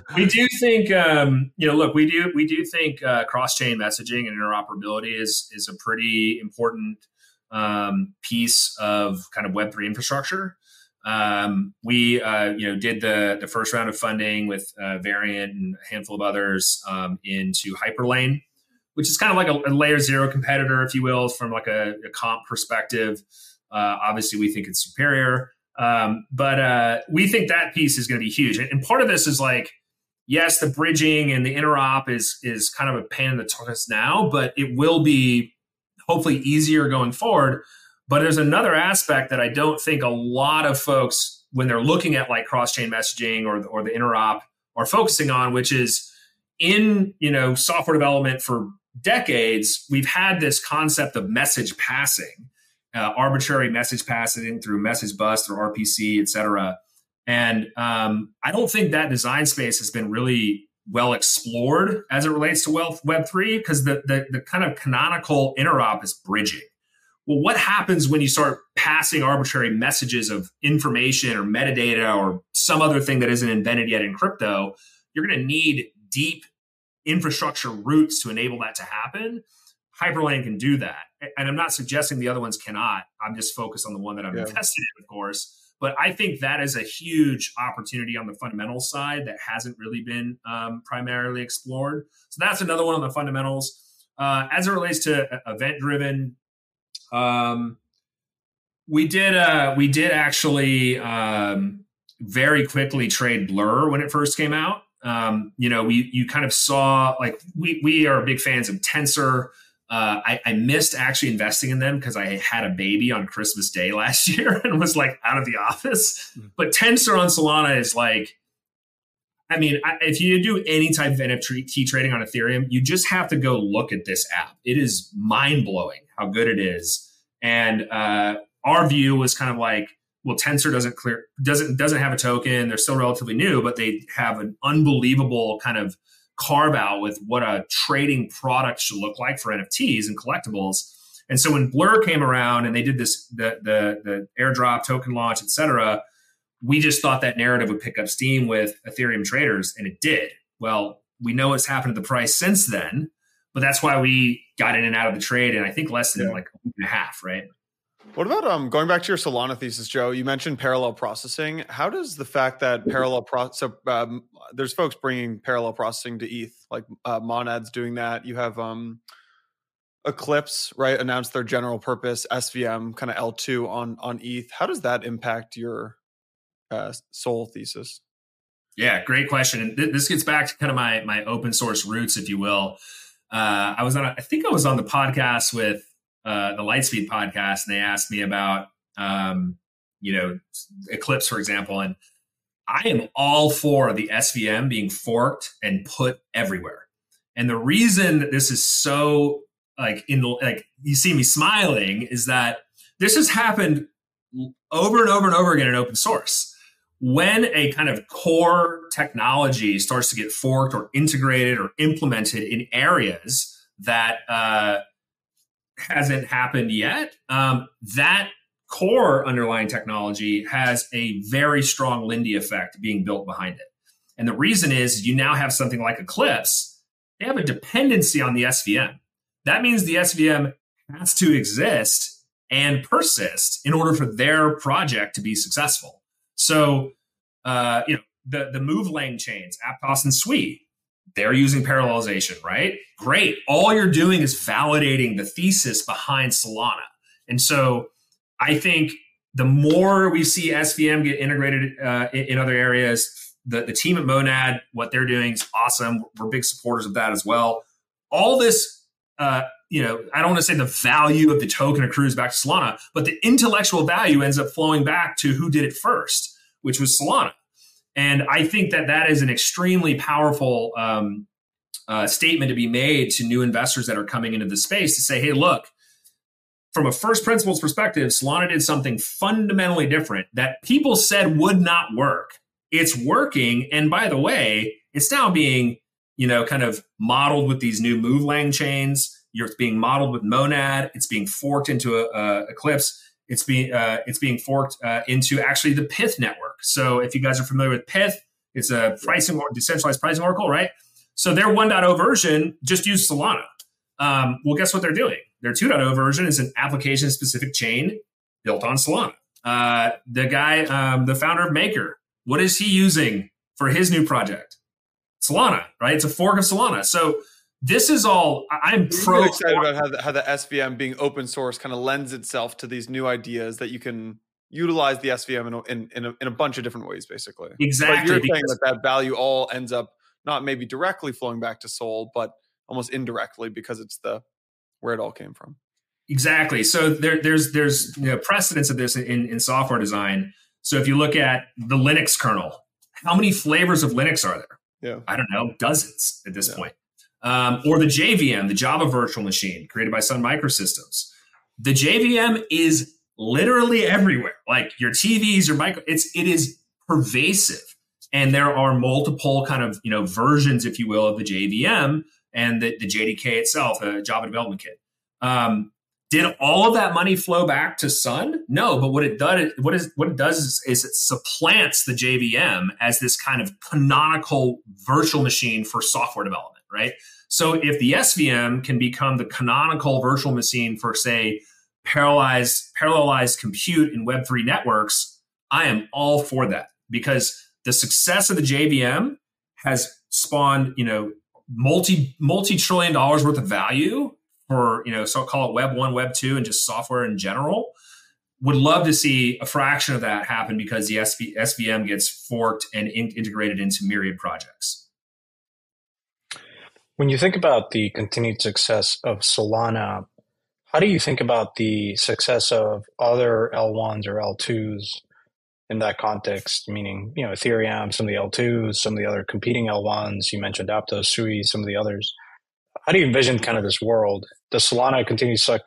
[LAUGHS]
we do think, um, you know, look, we do we do think uh, cross chain messaging and interoperability is is a pretty important um, piece of kind of Web three infrastructure. Um, we, uh, you know, did the the first round of funding with uh, Variant and a handful of others um, into Hyperlane, which is kind of like a, a, layer zero competitor, if you will, from like a, a comp perspective. Uh, obviously, we think it's superior, um, but uh, we think that piece is going to be huge. And, part of this is like, yes, the bridging and the interop is is kind of a pain in the tuchus now, but it will be hopefully easier going forward but there's another aspect that I don't think a lot of folks, when they're looking at like cross chain messaging or, or the interop, are focusing on, which is in you know software development for decades, we've had this concept of message passing, uh, arbitrary message passing through message bus or RPC, et cetera. And um, I don't think that design space has been really well explored as it relates to Web three because the, the the kind of canonical interop is bridging well, what happens when you start passing arbitrary messages of information or metadata or some other thing that isn't invented yet in crypto? You're going to need deep infrastructure roots to enable that to happen. Hyperlane can do that. And I'm not suggesting the other ones cannot. I'm just focused on the one that I'm yeah. invested in, of course. But I think that is a huge opportunity on the fundamental side that hasn't really been um, primarily explored. So that's another one on the fundamentals. Uh, as it relates to uh, event driven um, we did. Uh, we did actually um, very quickly trade Blur when it first came out. Um, you know, we you kind of saw like we we are big fans of Tensor. Uh, I, I, missed actually investing in them because I had a baby on Christmas Day [LAUGHS] last year and was like out of the office. Mm-hmm. But Tensor on Solana is like I mean, if you do any type of NFT trading on Ethereum, you just have to go look at this app. It is mind blowing how good it is. And uh, our view was kind of like, well, Tensor doesn't clear doesn't doesn't have a token. They're still relatively new, but they have an unbelievable kind of carve out with what a trading product should look like for NFTs and collectibles. And so when Blur came around and they did this the the, the airdrop token launch, et cetera, we just thought that narrative would pick up steam with Ethereum traders, and it did. Well, we know what's happened to the price since then, but that's why we got in and out of the trade in I think less than yeah. like a week and a half, right?
What about um going back to your Solana thesis, Joe? You mentioned parallel processing. How does the fact that parallel pro so um, there's folks bringing parallel processing to ETH, like uh, Monad's doing that. You have um Eclipse, right? Announced their general purpose SVM kind of L2 on on ETH. How does that impact your uh, Sol thesis?
Yeah, great question. And th- this gets back to kind of my my open source roots, if you will. Uh, I was on, a, I think I was on the podcast with uh, the Lightspeed podcast, and they asked me about, um, you know, Eclipse, for example, and I am all for the SVM being forked and put everywhere. And the reason that this is so like in like you see me smiling is that this has happened over and over and over again in open source. When a kind of core technology starts to get forked or integrated or implemented in areas that uh, hasn't happened yet. Um, that core underlying technology has a very strong Lindy effect being built behind it. And the reason is you now have something like Eclipse, they have a dependency on the SVM. That means the SVM has to exist and persist in order for their project to be successful. So, uh, you know, the, the move lang chains, Aptos and Sui, they're using parallelization, right? Great. All you're doing is validating the thesis behind Solana. And so I think the more we see SVM get integrated uh, in, in, other areas, the, the team at Monad, what they're doing is awesome. We're big supporters of that as well. All this, uh, you know, I don't want to say the value of the token accrues back to Solana, but the intellectual value ends up flowing back to who did it first, which was Solana. And I think that that is an extremely powerful um, uh, statement to be made to new investors that are coming into the space to say, hey, look, from a first principles perspective, Solana did something fundamentally different that people said would not work. It's working. And by the way, it's now being, you know, kind of modeled with these new move lang chains. You're being modeled with Monad. It's being forked into a, a Eclipse. It's being uh, it's being forked uh, into actually the Pyth network. So if you guys are familiar with Pyth, it's a pricing or decentralized pricing oracle, right? So their 1.0 version just used Solana. Um, well, guess what they're doing? Their 2.0 version is an application specific chain built on Solana. Uh, the guy, um, the founder of Maker, what is he using for his new project? Solana, right? It's a fork of Solana. So this is all I'm pro.
excited about how the, how the SVM being open source kind of lends itself to these new ideas that you can utilize the SVM in a, in, in, a, in a bunch of different ways, basically.
Exactly.
But you're saying that that value all ends up not maybe directly flowing back to Sol, but almost indirectly because it's the where it all came from.
Exactly. So there, there's there's you know, precedence of this in, in software design. So if you look at the Linux kernel, how many flavors of Linux are there?
Yeah.
I don't know, dozens at this yeah. point um, or the JVM, the Java Virtual Machine, created by Sun Microsystems. The JVM is literally everywhere. Like your TVs, your micro, it's it is pervasive, and there are multiple kind of you know versions, if you will, of the JVM and the, the JDK itself, the Java Development Kit. Um, did all of that money flow back to Sun? No, but what it does, what is what it does is, is, it supplants the JVM as this kind of canonical virtual machine for software development, right? So if the SVM can become the canonical virtual machine for, say, parallelized parallelized compute in Web3 networks, I am all for that because the success of the JVM has spawned, you know, multi multi trillion dollars worth of value for you know so call it web 1 web 2 and just software in general would love to see a fraction of that happen because the SV, svm gets forked and in, integrated into myriad projects
when you think about the continued success of solana how do you think about the success of other l1s or l2s in that context, meaning, you know, Ethereum, some of the L2s, some of the other competing L1s, you mentioned Aptos, Sui, some of the others. How do you envision kind of this world? Does Solana continue to suck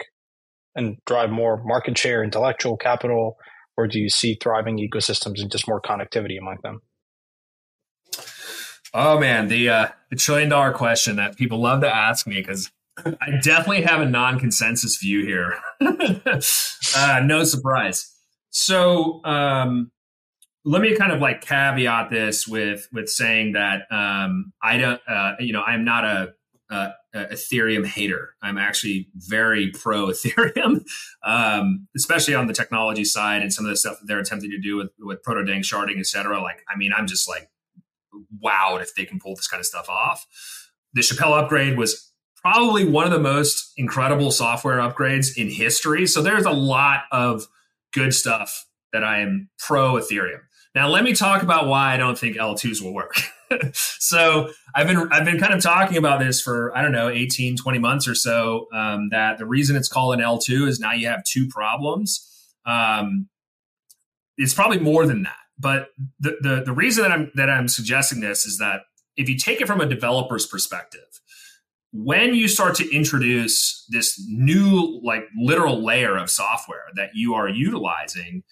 and drive more market share, intellectual capital, or do you see thriving ecosystems and just more connectivity among them?
Oh man, the uh, the trillion dollar question that people love to ask me because I definitely have a non consensus view here. [LAUGHS] uh, no surprise. So um, let me kind of like caveat this with with saying that um, I don't, uh, you know, I'm not a, a, a, Ethereum hater. I'm actually very pro [LAUGHS] Ethereum, um, especially on the technology side and some of the stuff that they're attempting to do with with proto danksharding, et cetera. Like, I mean, I'm just like wowed if they can pull this kind of stuff off. The Shapella upgrade was probably one of the most incredible software upgrades in history. So there's a lot of good stuff that I am pro Ethereum. Now let me talk about why I don't think L2s will work. [LAUGHS] so I've been I've been kind of talking about this for I don't know 18 20 months or so um, that the reason it's called an L2 is now you have two problems. Um, it's probably more than that. But the, the the reason that I'm that I'm suggesting this is that if you take it from a developer's perspective, when you start to introduce this new like literal layer of software that you are utilizing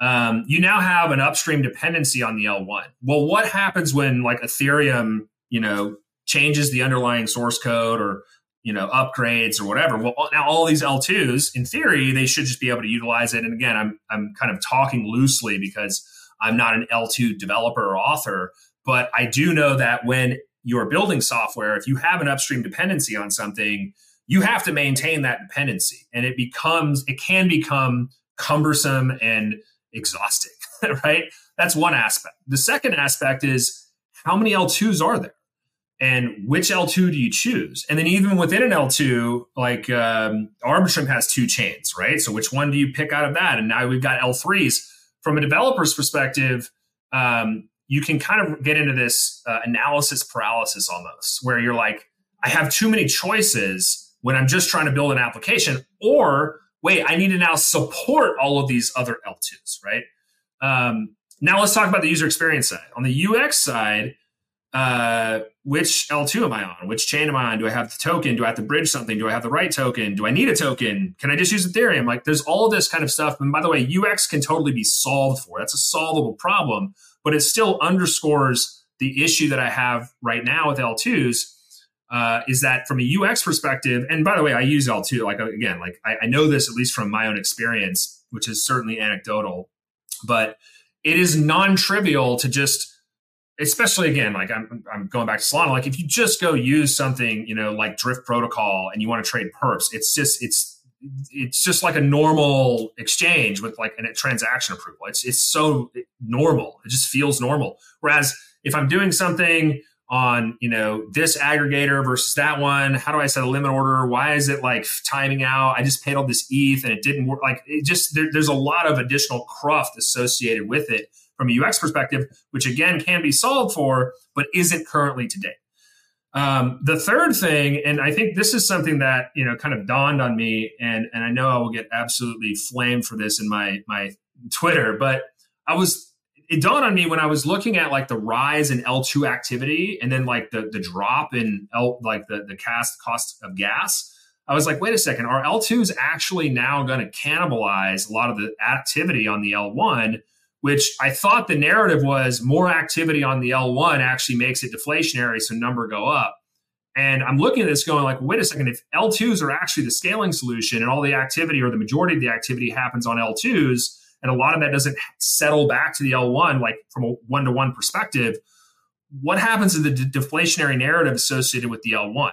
um, you now have an upstream dependency on the l1 well what happens when like ethereum you know changes the underlying source code or you know upgrades or whatever? Well now all these l2s in theory they should just be able to utilize it. And again i'm i'm kind of talking loosely because i'm not an l2 developer or author but i do know that when you're building software, if you have an upstream dependency on something, you have to maintain that dependency. And it becomes, it can become cumbersome and exhausting, [LAUGHS] right? That's one aspect. The second aspect is how many L2s are there? And which L2 do you choose? And then even within an L2, like um, Arbitrum has two chains, right? So which one do you pick out of that? And now we've got L3s. From a developer's perspective, um, you can kind of get into this uh, analysis paralysis almost, where you're like, I have too many choices when I'm just trying to build an application, or wait, I need to now support all of these other L2s, right? Um, now let's talk about the user experience side. On the UX side, uh, which L2 am I on? Which chain am I on? Do I have the token? Do I have to bridge something? Do I have the right token? Do I need a token? Can I just use Ethereum? Like there's all this kind of stuff. And by the way, UX can totally be solved for. That's a solvable problem but it still underscores the issue that I have right now with L2s. Uh, is that from a UX perspective? And by the way, I use L2. Like again, like I, I know this at least from my own experience, which is certainly anecdotal, but it is non-trivial to just especially again like I'm, I'm going back to solana like if you just go use something you know like drift protocol and you want to trade perps it's just it's it's just like a normal exchange with like a transaction approval. It's it's so normal. It just feels normal. Whereas if I'm doing something on you know this aggregator versus that one, how do I set a limit order? Why is it like timing out? I just paid all this ETH and it didn't work. Like it just there, there's a lot of additional cruft associated with it from a UX perspective, which again can be solved for, but isn't currently today. Um, the third thing, and I think this is something that you know kind of dawned on me, and and I know I will get absolutely flamed for this in my my Twitter, but I was it dawned on me when I was looking at like the rise in L2 activity and then like the the drop in L like the the cast cost of gas. I was like, wait a second, are L2s actually now going to cannibalize a lot of the activity on the L1? Which I thought the narrative was more activity on the L1 actually makes it deflationary, so number go up. And I'm looking at this going like, wait a second, if L2s are actually the scaling solution and all the activity or the majority of the activity happens on L2s, and a lot of that doesn't settle back to the L1, like from a one to one perspective, what happens to the de- deflationary narrative associated with the L1?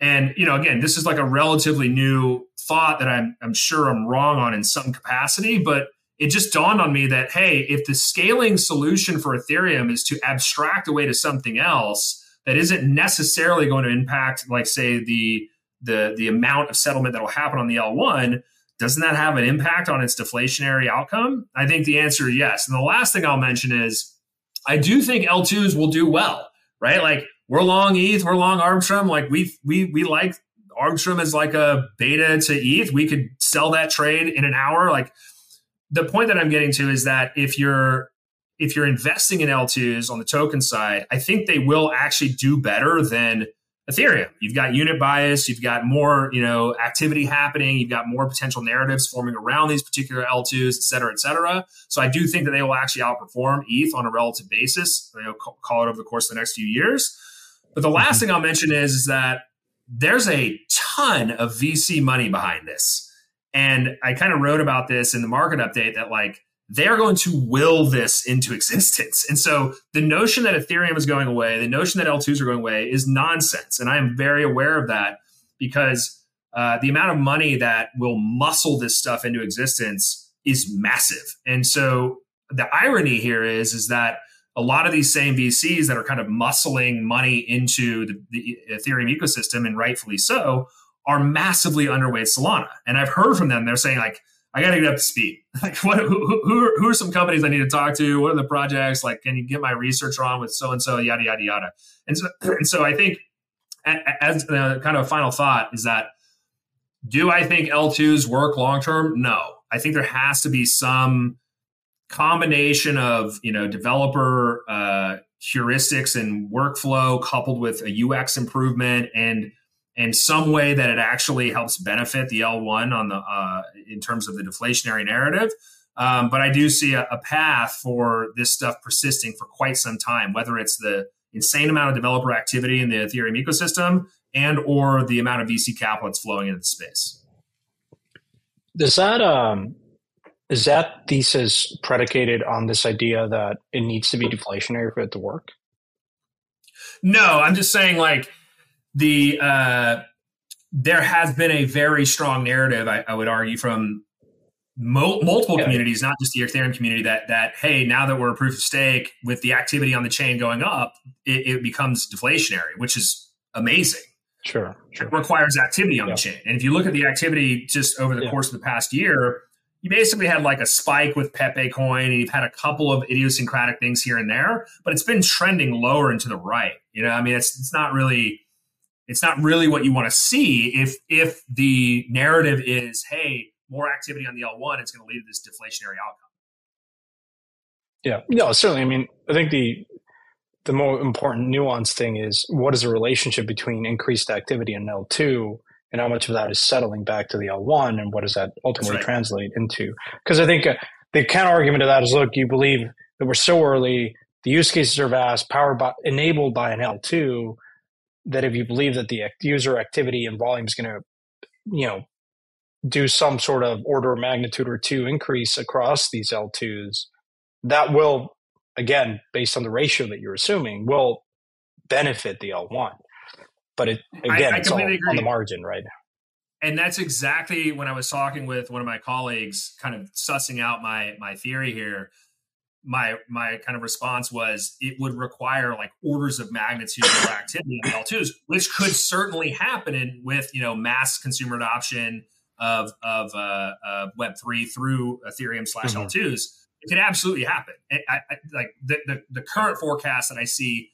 And, you know, again, this is like a relatively new thought that I'm, I'm sure I'm wrong on in some capacity, but it just dawned on me that hey, if the scaling solution for Ethereum is to abstract away to something else that isn't necessarily going to impact, like say the the the amount of settlement that will happen on the L1, doesn't that have an impact on its deflationary outcome? I think the answer is yes. And the last thing I'll mention is I do think L2s will do well, right? Like we're long ETH, we're long Arbitrum. Like we we we like Arbitrum as like a beta to ETH. We could sell that trade in an hour. Like the point that I'm getting to is that if you're if you're investing in L2s on the token side, I think they will actually do better than Ethereum. You've got unit bias, you've got more, you know, activity happening, you've got more potential narratives forming around these particular L2s, et cetera, et cetera. So I do think that they will actually outperform ETH on a relative basis, you know, call it over the course of the next few years. But the last mm-hmm. thing I'll mention is, is that there's a ton of VC money behind this. And I kind of wrote about this in the market update that like they're going to will this into [LAUGHS] existence. And so the notion that Ethereum is going away, the notion that L2s are going away is nonsense. And I am very aware of that because uh, the amount of money that will muscle this stuff into existence is massive. And so the irony here is, is that a lot of these same VCs that are kind of muscling money into the, the Ethereum ecosystem, and rightfully so, are massively underweight Solana. And I've heard from them, they're saying like, I got to get up to speed. [LAUGHS] Like, what? Who, who, are, who are some companies I need to talk to? What are the projects? Like, can you get my research on with so and so? Yada yada yada. And so, [CLEARS THROAT] and so I think, as uh, kind of a final thought, is that do I think L2s work long term? No. I think there has to be some combination of you know developer uh, heuristics and workflow coupled with a UX improvement and and some way that it actually helps benefit the L1 on the uh, in terms of the deflationary narrative. Um, but I do see a, a, path for this stuff persisting for quite some time, whether it's the insane amount of developer activity in the Ethereum ecosystem and or the amount of VC capital that's flowing into the space.
Does that um, is that thesis predicated on this idea that it needs to be deflationary for it to work?
No, I'm just saying like the uh, there has been a very strong narrative, I, I would argue, from mo- multiple yeah. communities, not just the Ethereum community, that that hey, now that we're a proof of stake with the activity on the chain going up, it, it becomes deflationary, which is amazing.
Sure, sure.
It requires activity on yeah. the chain, and if you look at the activity just over the yeah. course of the past year, you basically had like a spike with Pepe coin, and you've had a couple of idiosyncratic things here and there, but it's been trending lower and to the right. You know, I mean, it's it's not really it's not really what you want to see if if the narrative is hey more activity on the l1 it's going to lead to this deflationary outcome.
Yeah. No certainly. I mean i think the the more important nuance thing is what is the relationship between increased activity in l2 and how much of that is settling back to the l1 and what does that ultimately right. translate into? Because i think uh, the counter argument to that is look you believe that we're so early the use cases are vast powered by enabled by an l2 that if you believe that the user activity and volume is going to, you know, do some sort of order of magnitude or two increase across these L2s, that will, again, based on the ratio that you're assuming, will benefit the L1. But it again, I, I it's all agree. on the margin, right?
And that's exactly when I was talking with one of my colleagues, kind of sussing out my my theory here my my kind of response was it would require like orders of magnitude more activity in L2s, which could certainly happen in, with you know mass consumer adoption of of uh, uh, Web three through Ethereum slash mm-hmm. L2s. It could absolutely happen. I, I, like the, the the current forecast that I see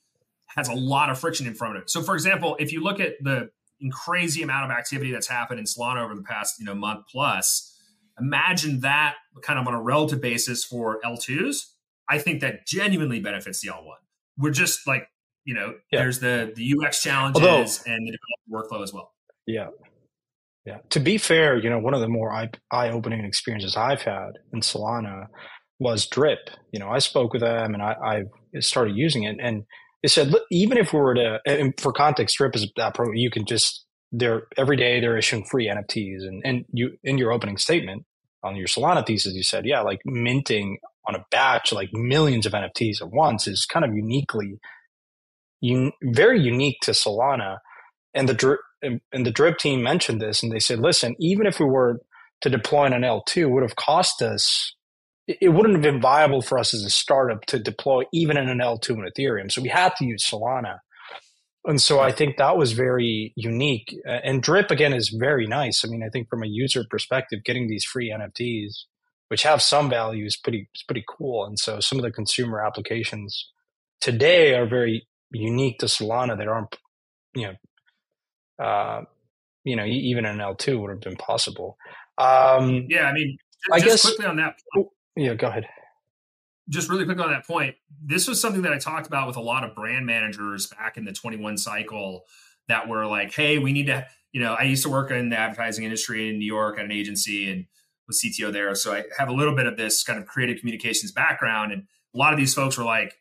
has a lot of friction in front of it. So, for example, if you look at the crazy amount of activity that's happened in Solana over the past you know month plus, imagine that kind of on a relative basis for L2s I think that genuinely benefits the L1. We're just like, you know, yeah. there's the the UX challenges Although, and the workflow as well.
Yeah. Yeah. To be fair, you know, one of the more eye opening experiences I've had in Solana was Drip. You know, I spoke with them and I, I started using it and they said, even if we were to, for context, Drip is that program, you can just, they're every day they're issuing free NFTs and, and you, in your opening statement on your Solana thesis, you said, yeah, like minting on a batch like millions of NFTs at once is kind of uniquely, un, very unique to Solana. And the and the drip team mentioned this, and they said, listen, even if we were to deploy on an L2, it would have cost us. It wouldn't have been viable for us as a startup to deploy even in an L2 in Ethereum. So we had to use Solana. And so I think that was very unique. And Drip again is very nice. I mean, I think from a user perspective, getting these free NFTs which have some value is pretty is pretty cool. And so some of the consumer applications today are very unique to Solana that aren't you know uh, you know even an L two would have been possible.
Um, yeah, I mean
I guess
quickly on that point,
yeah, go ahead.
Just really quickly on that point, this was something that I talked about with a lot of brand managers back in the 21 cycle that were like, hey, we need to, you know, I used to work in the advertising industry in New York at an agency and was CTO there. So I have a little bit of this kind of creative communications background. And a lot of these folks were like,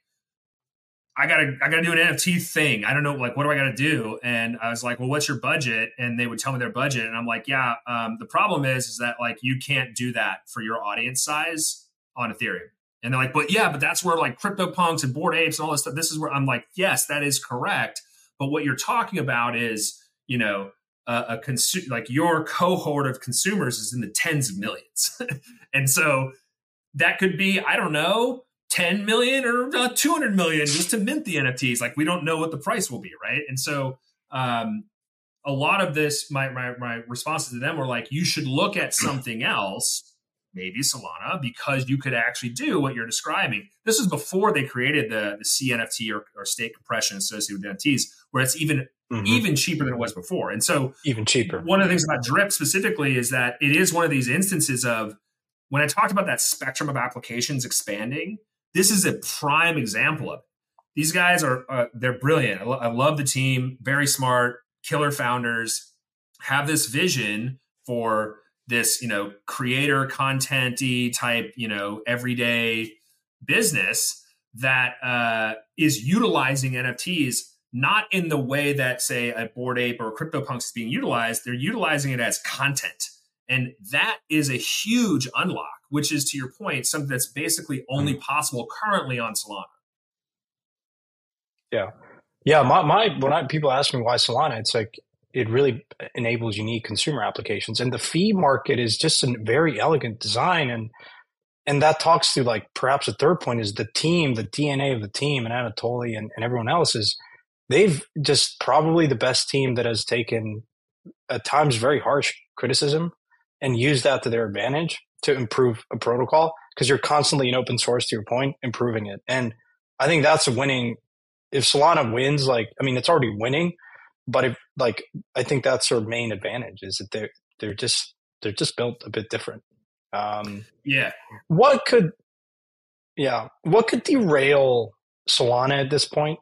I gotta I gotta do an NFT thing. I don't know, like what do I gotta do? And I was like, well, what's your budget? And they would tell me their budget, and I'm like, yeah. Um, the problem is, is that like you can't do that for your audience size on Ethereum. And they're like, but yeah, but that's where like CryptoPunks and Bored Apes and all this stuff. This is where I'm like, yes, that is correct. But what you're talking about is, you know, a, a consu- like your cohort of consumers is in the tens of millions, [LAUGHS] and so that could be, I don't know, 10 million or uh, 200 million just to mint the NFTs. Like we don't know what the price will be, right? And so um, a lot of this, my, my, my responses to them were like, you should look at [CLEARS THROAT] something else, maybe Solana, because you could actually do what you're describing. This is before they created the, the CNFT or, or state compression associated with NFTs, where it's even mm-hmm. even cheaper than it was before. And so
even cheaper.
One of the things about Drip specifically is that it is one of these instances of when I talked about that spectrum of applications expanding, this is a prime example of it. These guys are uh, they're brilliant. I, lo- I love the team, very smart, killer founders, have this vision for this, you know, creator contenty type, you know, everyday business that uh, is utilizing NFTs not in the way that say a Bored Ape or CryptoPunks is being utilized. They're utilizing it as content, and that is a huge unlock which is to your point, something that's basically only mm-hmm. possible currently on Solana.
Yeah. Yeah. My, my when I, people ask me why Solana, it's like it really enables unique consumer applications. And the fee market is just a very elegant design. And and that talks to like perhaps a third point is the team, the DNA of the team and Anatoly and, and everyone else is they've just probably the best team that has taken at times very harsh criticism and used that to their advantage to improve a protocol because you're constantly in open source to your point improving it. And i think that's winning if solana wins like i mean it's already winning but if like i think that's their main advantage is that they're they're just they're just built a bit different. Um
yeah.
what could yeah what could derail solana at this point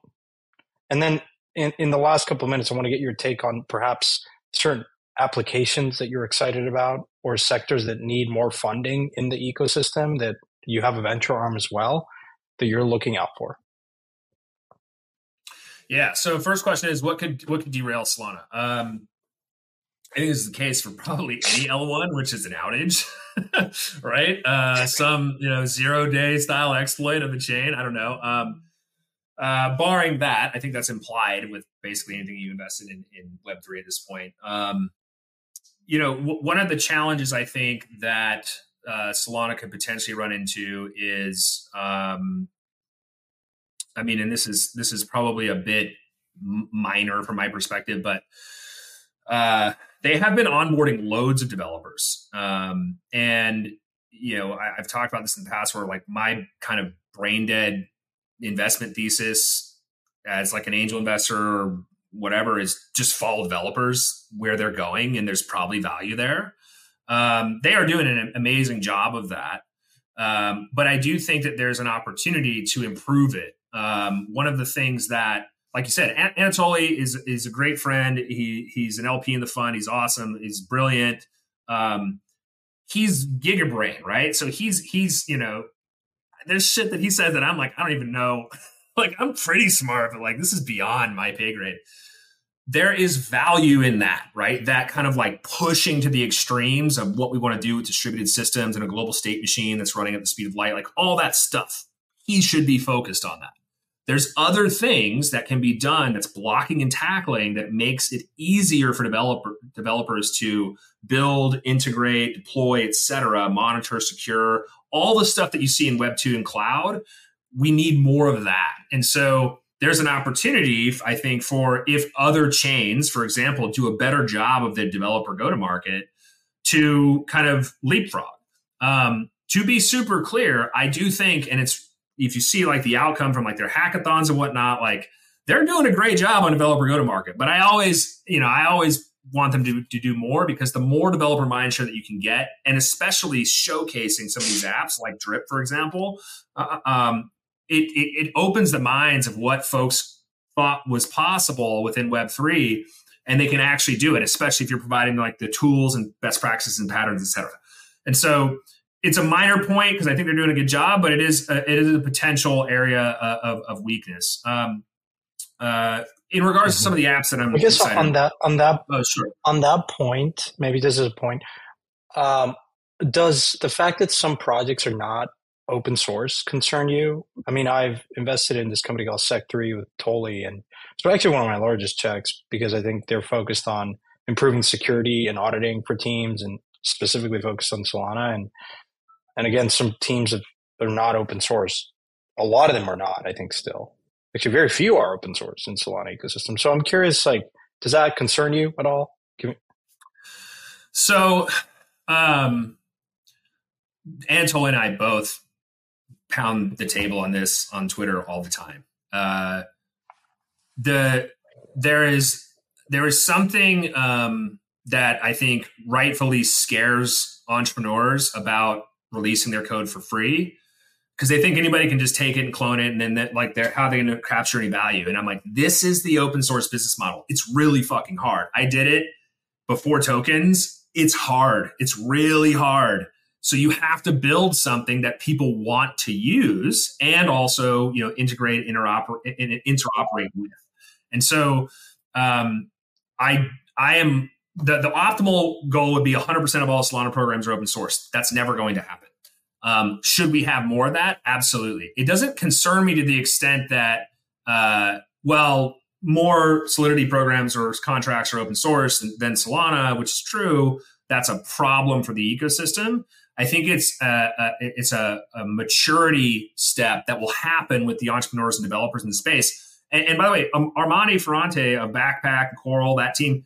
and then in, in the last couple of minutes i want to get your take on perhaps certain applications that you're excited about or sectors that need more funding in the ecosystem that you have a venture arm as well that you're looking out for?
Yeah. So first question is what could what could derail Solana? Um, I think this is the case for probably any [LAUGHS] L1, which is an outage, [LAUGHS] right? Uh, some you know zero day style exploit of the chain. I don't know. Um, uh, barring that, I think that's implied with basically anything you invested in in Web three at this point. Um, you know, w- one of the challenges I think that uh, Solana could potentially run into is, um, I mean, and this is this is probably a bit minor from my perspective, but uh, they have been onboarding loads of developers, um, and you know, I, I've talked about this in the past, where like my kind of brain dead investment thesis as like an angel investor or whatever is just follow developers where they're going and there's probably value there. Um, they are doing an amazing job of that. Um, but i do think that there's an opportunity to improve it. Um, one of the things that like you said anatoly is is a great friend. He he's an lp in the fund. He's awesome. He's brilliant. Um, he's gigabrain right? So he's he's you know there's shit that he says that i'm like i don't even know [LAUGHS] like I'm pretty smart, but like this is beyond my pay grade there is value in that, right? That kind of like pushing to the extremes of what we want to do with distributed systems and a global state machine that's running at the speed of light, like all that stuff. He should be focused on that. There's other things that can be done that's blocking and tackling that makes it easier for developer, developers to build, integrate, deploy, etc., monitor, secure, all the stuff that you see in Web 2 and cloud. We need more of that. And so there's an opportunity, I think, for if other chains, for example, do a better job of the developer go to market to kind of leapfrog. Um, to be super clear, I do think, and it's if you see like the outcome from like their hackathons and whatnot, like they're doing a great job on developer go to market. But I always, you know, I always want them to, to do more because the more developer mindshare that you can get, and especially showcasing some of these apps like Drip, for example, uh, uh um, it, it, it opens the minds of what folks thought was possible within Web3 and they can actually do it, especially if you're providing like the tools and best practices and patterns, et cetera. And so it's a minor point because I think they're doing a good job, but it is a, it is a potential area uh, of, of weakness. Um, uh, in regards mm-hmm. to some of the apps that I'm,
I guess on that on that
oh, sure.
on that point, maybe this is a point. Um, does the fact that some projects are not open source concern you? I mean, I've invested in this company called Sec3 with Toly, and it's actually one of my largest checks because I think they're focused on improving security and auditing for teams, and specifically focused on Solana. And and again, some teams that are not open source. A lot of them are not. I think still. Actually, very few are open source in Solana ecosystem. So I'm curious, like, does that concern you at all? Me-
so, um, Anatol and I both pound the table on this on Twitter all the time. Uh, the there is there is something um, that I think rightfully scares entrepreneurs about releasing their code for free because they think anybody can just take it and clone it and then that, like they're how are they going to capture any value and i'm like this is the open source business model it's really fucking hard i did it before tokens it's hard it's really hard so you have to build something that people want to use and also, you know, integrate, interoperate, interoperate with. And so, um, I I am the the optimal goal would be 100% of all Solana programs are open source. That's never going to happen. Um, should we have more of that? Absolutely. It doesn't concern me to the extent that, uh, well, more Solidity programs or contracts are open source than, Solana, which is true. That's a problem for the ecosystem. I think it's a, a it's a, a, maturity step that will happen with the entrepreneurs and developers in the space. And, and by the way, um, Armani Ferrante of Backpack, Coral, that team,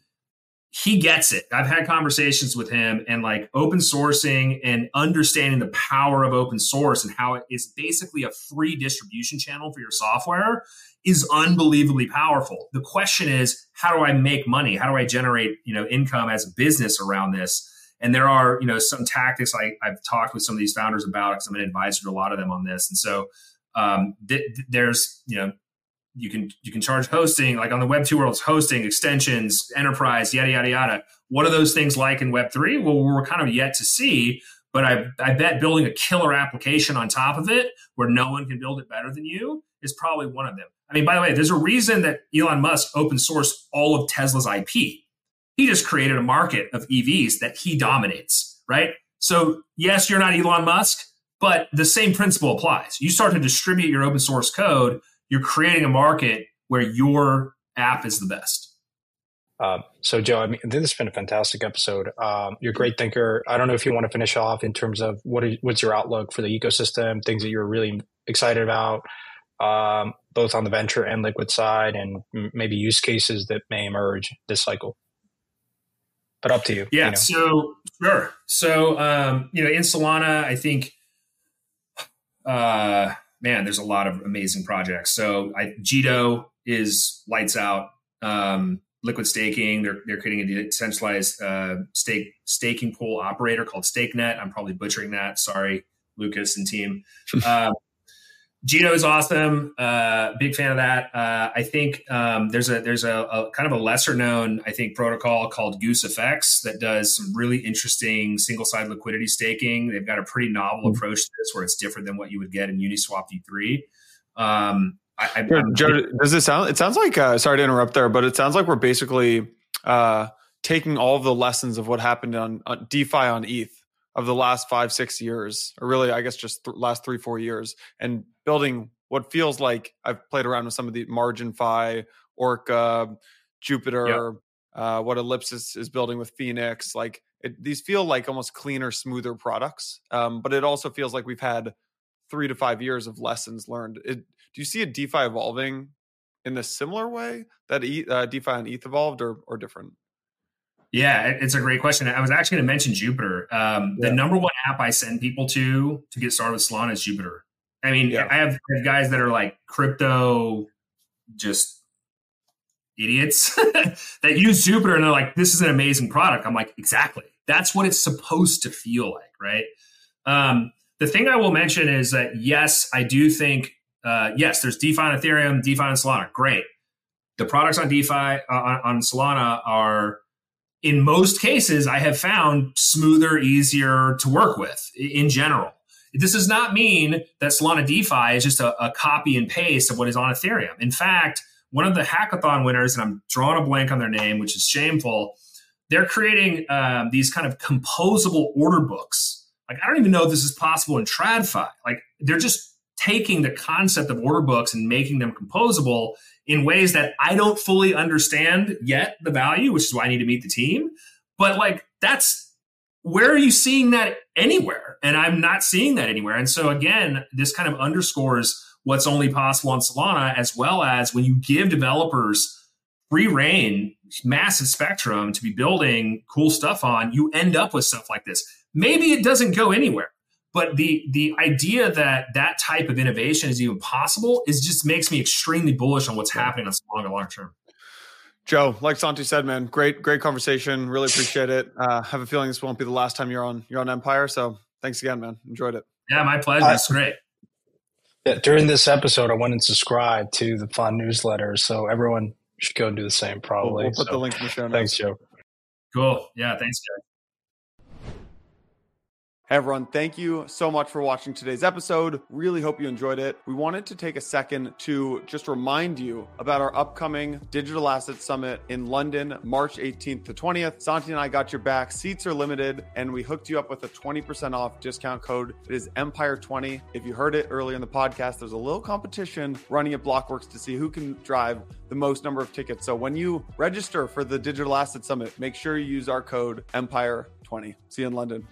he gets it. I've had conversations with him and like open sourcing and understanding the power of open source and how it is basically a free distribution channel for your software is unbelievably powerful. The question is, how do I make money? How do I generate, you know, income as a business around this? And there are, you know, some tactics I, have talked with some of these founders about because I'm an advisor to a lot of them on this. And so um, th- there's, you know, you can you can charge hosting like on the Web two worlds hosting, extensions, enterprise, yada yada yada. What are those things like in Web three? Well, we're kind of yet to see. But I, I bet building a killer application on top of it, where no one can build it better than you, is probably one of them. I mean, by the way, there's a reason that Elon Musk open sourced all of Tesla's IP he just created a market of EVs that he dominates, right? So, yes, you're not Elon Musk, but the same principle applies. You start to distribute your open source code, you're creating a market where your app is the best.
Uh, so, Joe, I mean, this has been a fantastic episode. Um, you're a great thinker. I don't know if you want to finish off in terms of what are, what's your outlook for the ecosystem, things that you're really excited about, um, both on the venture and liquid side, and maybe use cases that may emerge this cycle but up to you.
Yeah.
You know.
So sure. So um, you know, in Solana, I think uh man, there's a lot of amazing projects. So I Jito is lights out. Um, liquid staking. They're they're creating a decentralized uh, stake staking pool operator called StakeNet. I'm probably butchering that. Sorry, Lucas and team. [LAUGHS] Um, Jito is awesome. Uh, big fan of that. Uh, I think um, there's a there's a, a, kind of a lesser known I think protocol called GooseFX that does some really interesting single side liquidity staking. They've got a pretty novel mm-hmm. approach to this where it's different than what you would get in Uniswap V3. Um, I, I,
does it sound? It sounds like uh, sorry to interrupt there, but it sounds like we're basically uh, taking all of the lessons of what happened on, on DeFi on ETH of the last five six years, or really I guess just th- last three four years, and building what feels like I've played around with some of the MarginFi, Orca, Jupiter, yep. uh, what Ellipsis is building with Phoenix. Like it, these feel like almost cleaner, smoother products. Um, but it also feels like we've had three to five years of lessons learned. It, do you see a DeFi evolving in a similar way that e, uh, DeFi and ETH evolved, or or different?
Yeah, it's a great question. I was actually going to mention Jupiter. Um, yeah. The number one app I send people to to get started with Solana is Jupiter. I mean, yeah. I, have, I have guys that are like crypto, just idiots [LAUGHS] that use Jupiter and they're like, this is an amazing product. I'm like, exactly. That's what it's supposed to feel like, right? Um, the thing I will mention is that yes, I do think uh, yes, there's DeFi on Ethereum, DeFi on Solana. Great. The products on DeFi uh, on, on Solana are, in most cases, I have found smoother, easier to work with in general. This does not mean that Solana DeFi is just a, a, copy and paste of what is on Ethereum. In fact, one of the hackathon winners, and I'm drawing a blank on their name, which is shameful, they're creating um, these kind of composable order books. Like, I don't even know if this is possible in TradFi. Like, they're just taking the concept of order books and making them composable in ways that I don't fully understand yet the value, which is why I need to meet the team. But like that's where are you seeing that anywhere? And I'm not seeing that anywhere. And so again, this kind of underscores what's only possible on Solana, as well as when you give developers free reign, massive spectrum to be building cool stuff on, you end up with stuff like this. Maybe it doesn't go anywhere. But the the idea that that type of innovation is even possible is just makes me extremely bullish on what's happening on Solana long term.
Joe, like Santi said, man, great great conversation. Really appreciate it. Uh, have a feeling this won't be the last time you're on you're on Empire. So thanks again, man. Enjoyed it.
Yeah, my pleasure. It's great.
Yeah, during this episode, I went and subscribed to the Fun newsletter, so everyone should go and do the same. Probably.
We'll, we'll put
so,
the link in the show notes.
Thanks, Joe.
Cool. Yeah. Thanks, Joe.
Hey everyone, thank you so much for watching today's episode. Really hope you enjoyed it. We wanted to take a second to just remind you about our upcoming Digital Asset Summit in London, March 18th to 20th. Santi and I got your back. Seats are limited, and we hooked you up with a 20% off discount code. It is Empire20. If you heard it earlier in the podcast, there's a little competition running at Blockworks to see who can drive the most number of tickets. So when you register for the Digital Asset Summit, make sure you use our code 2020. See you in London.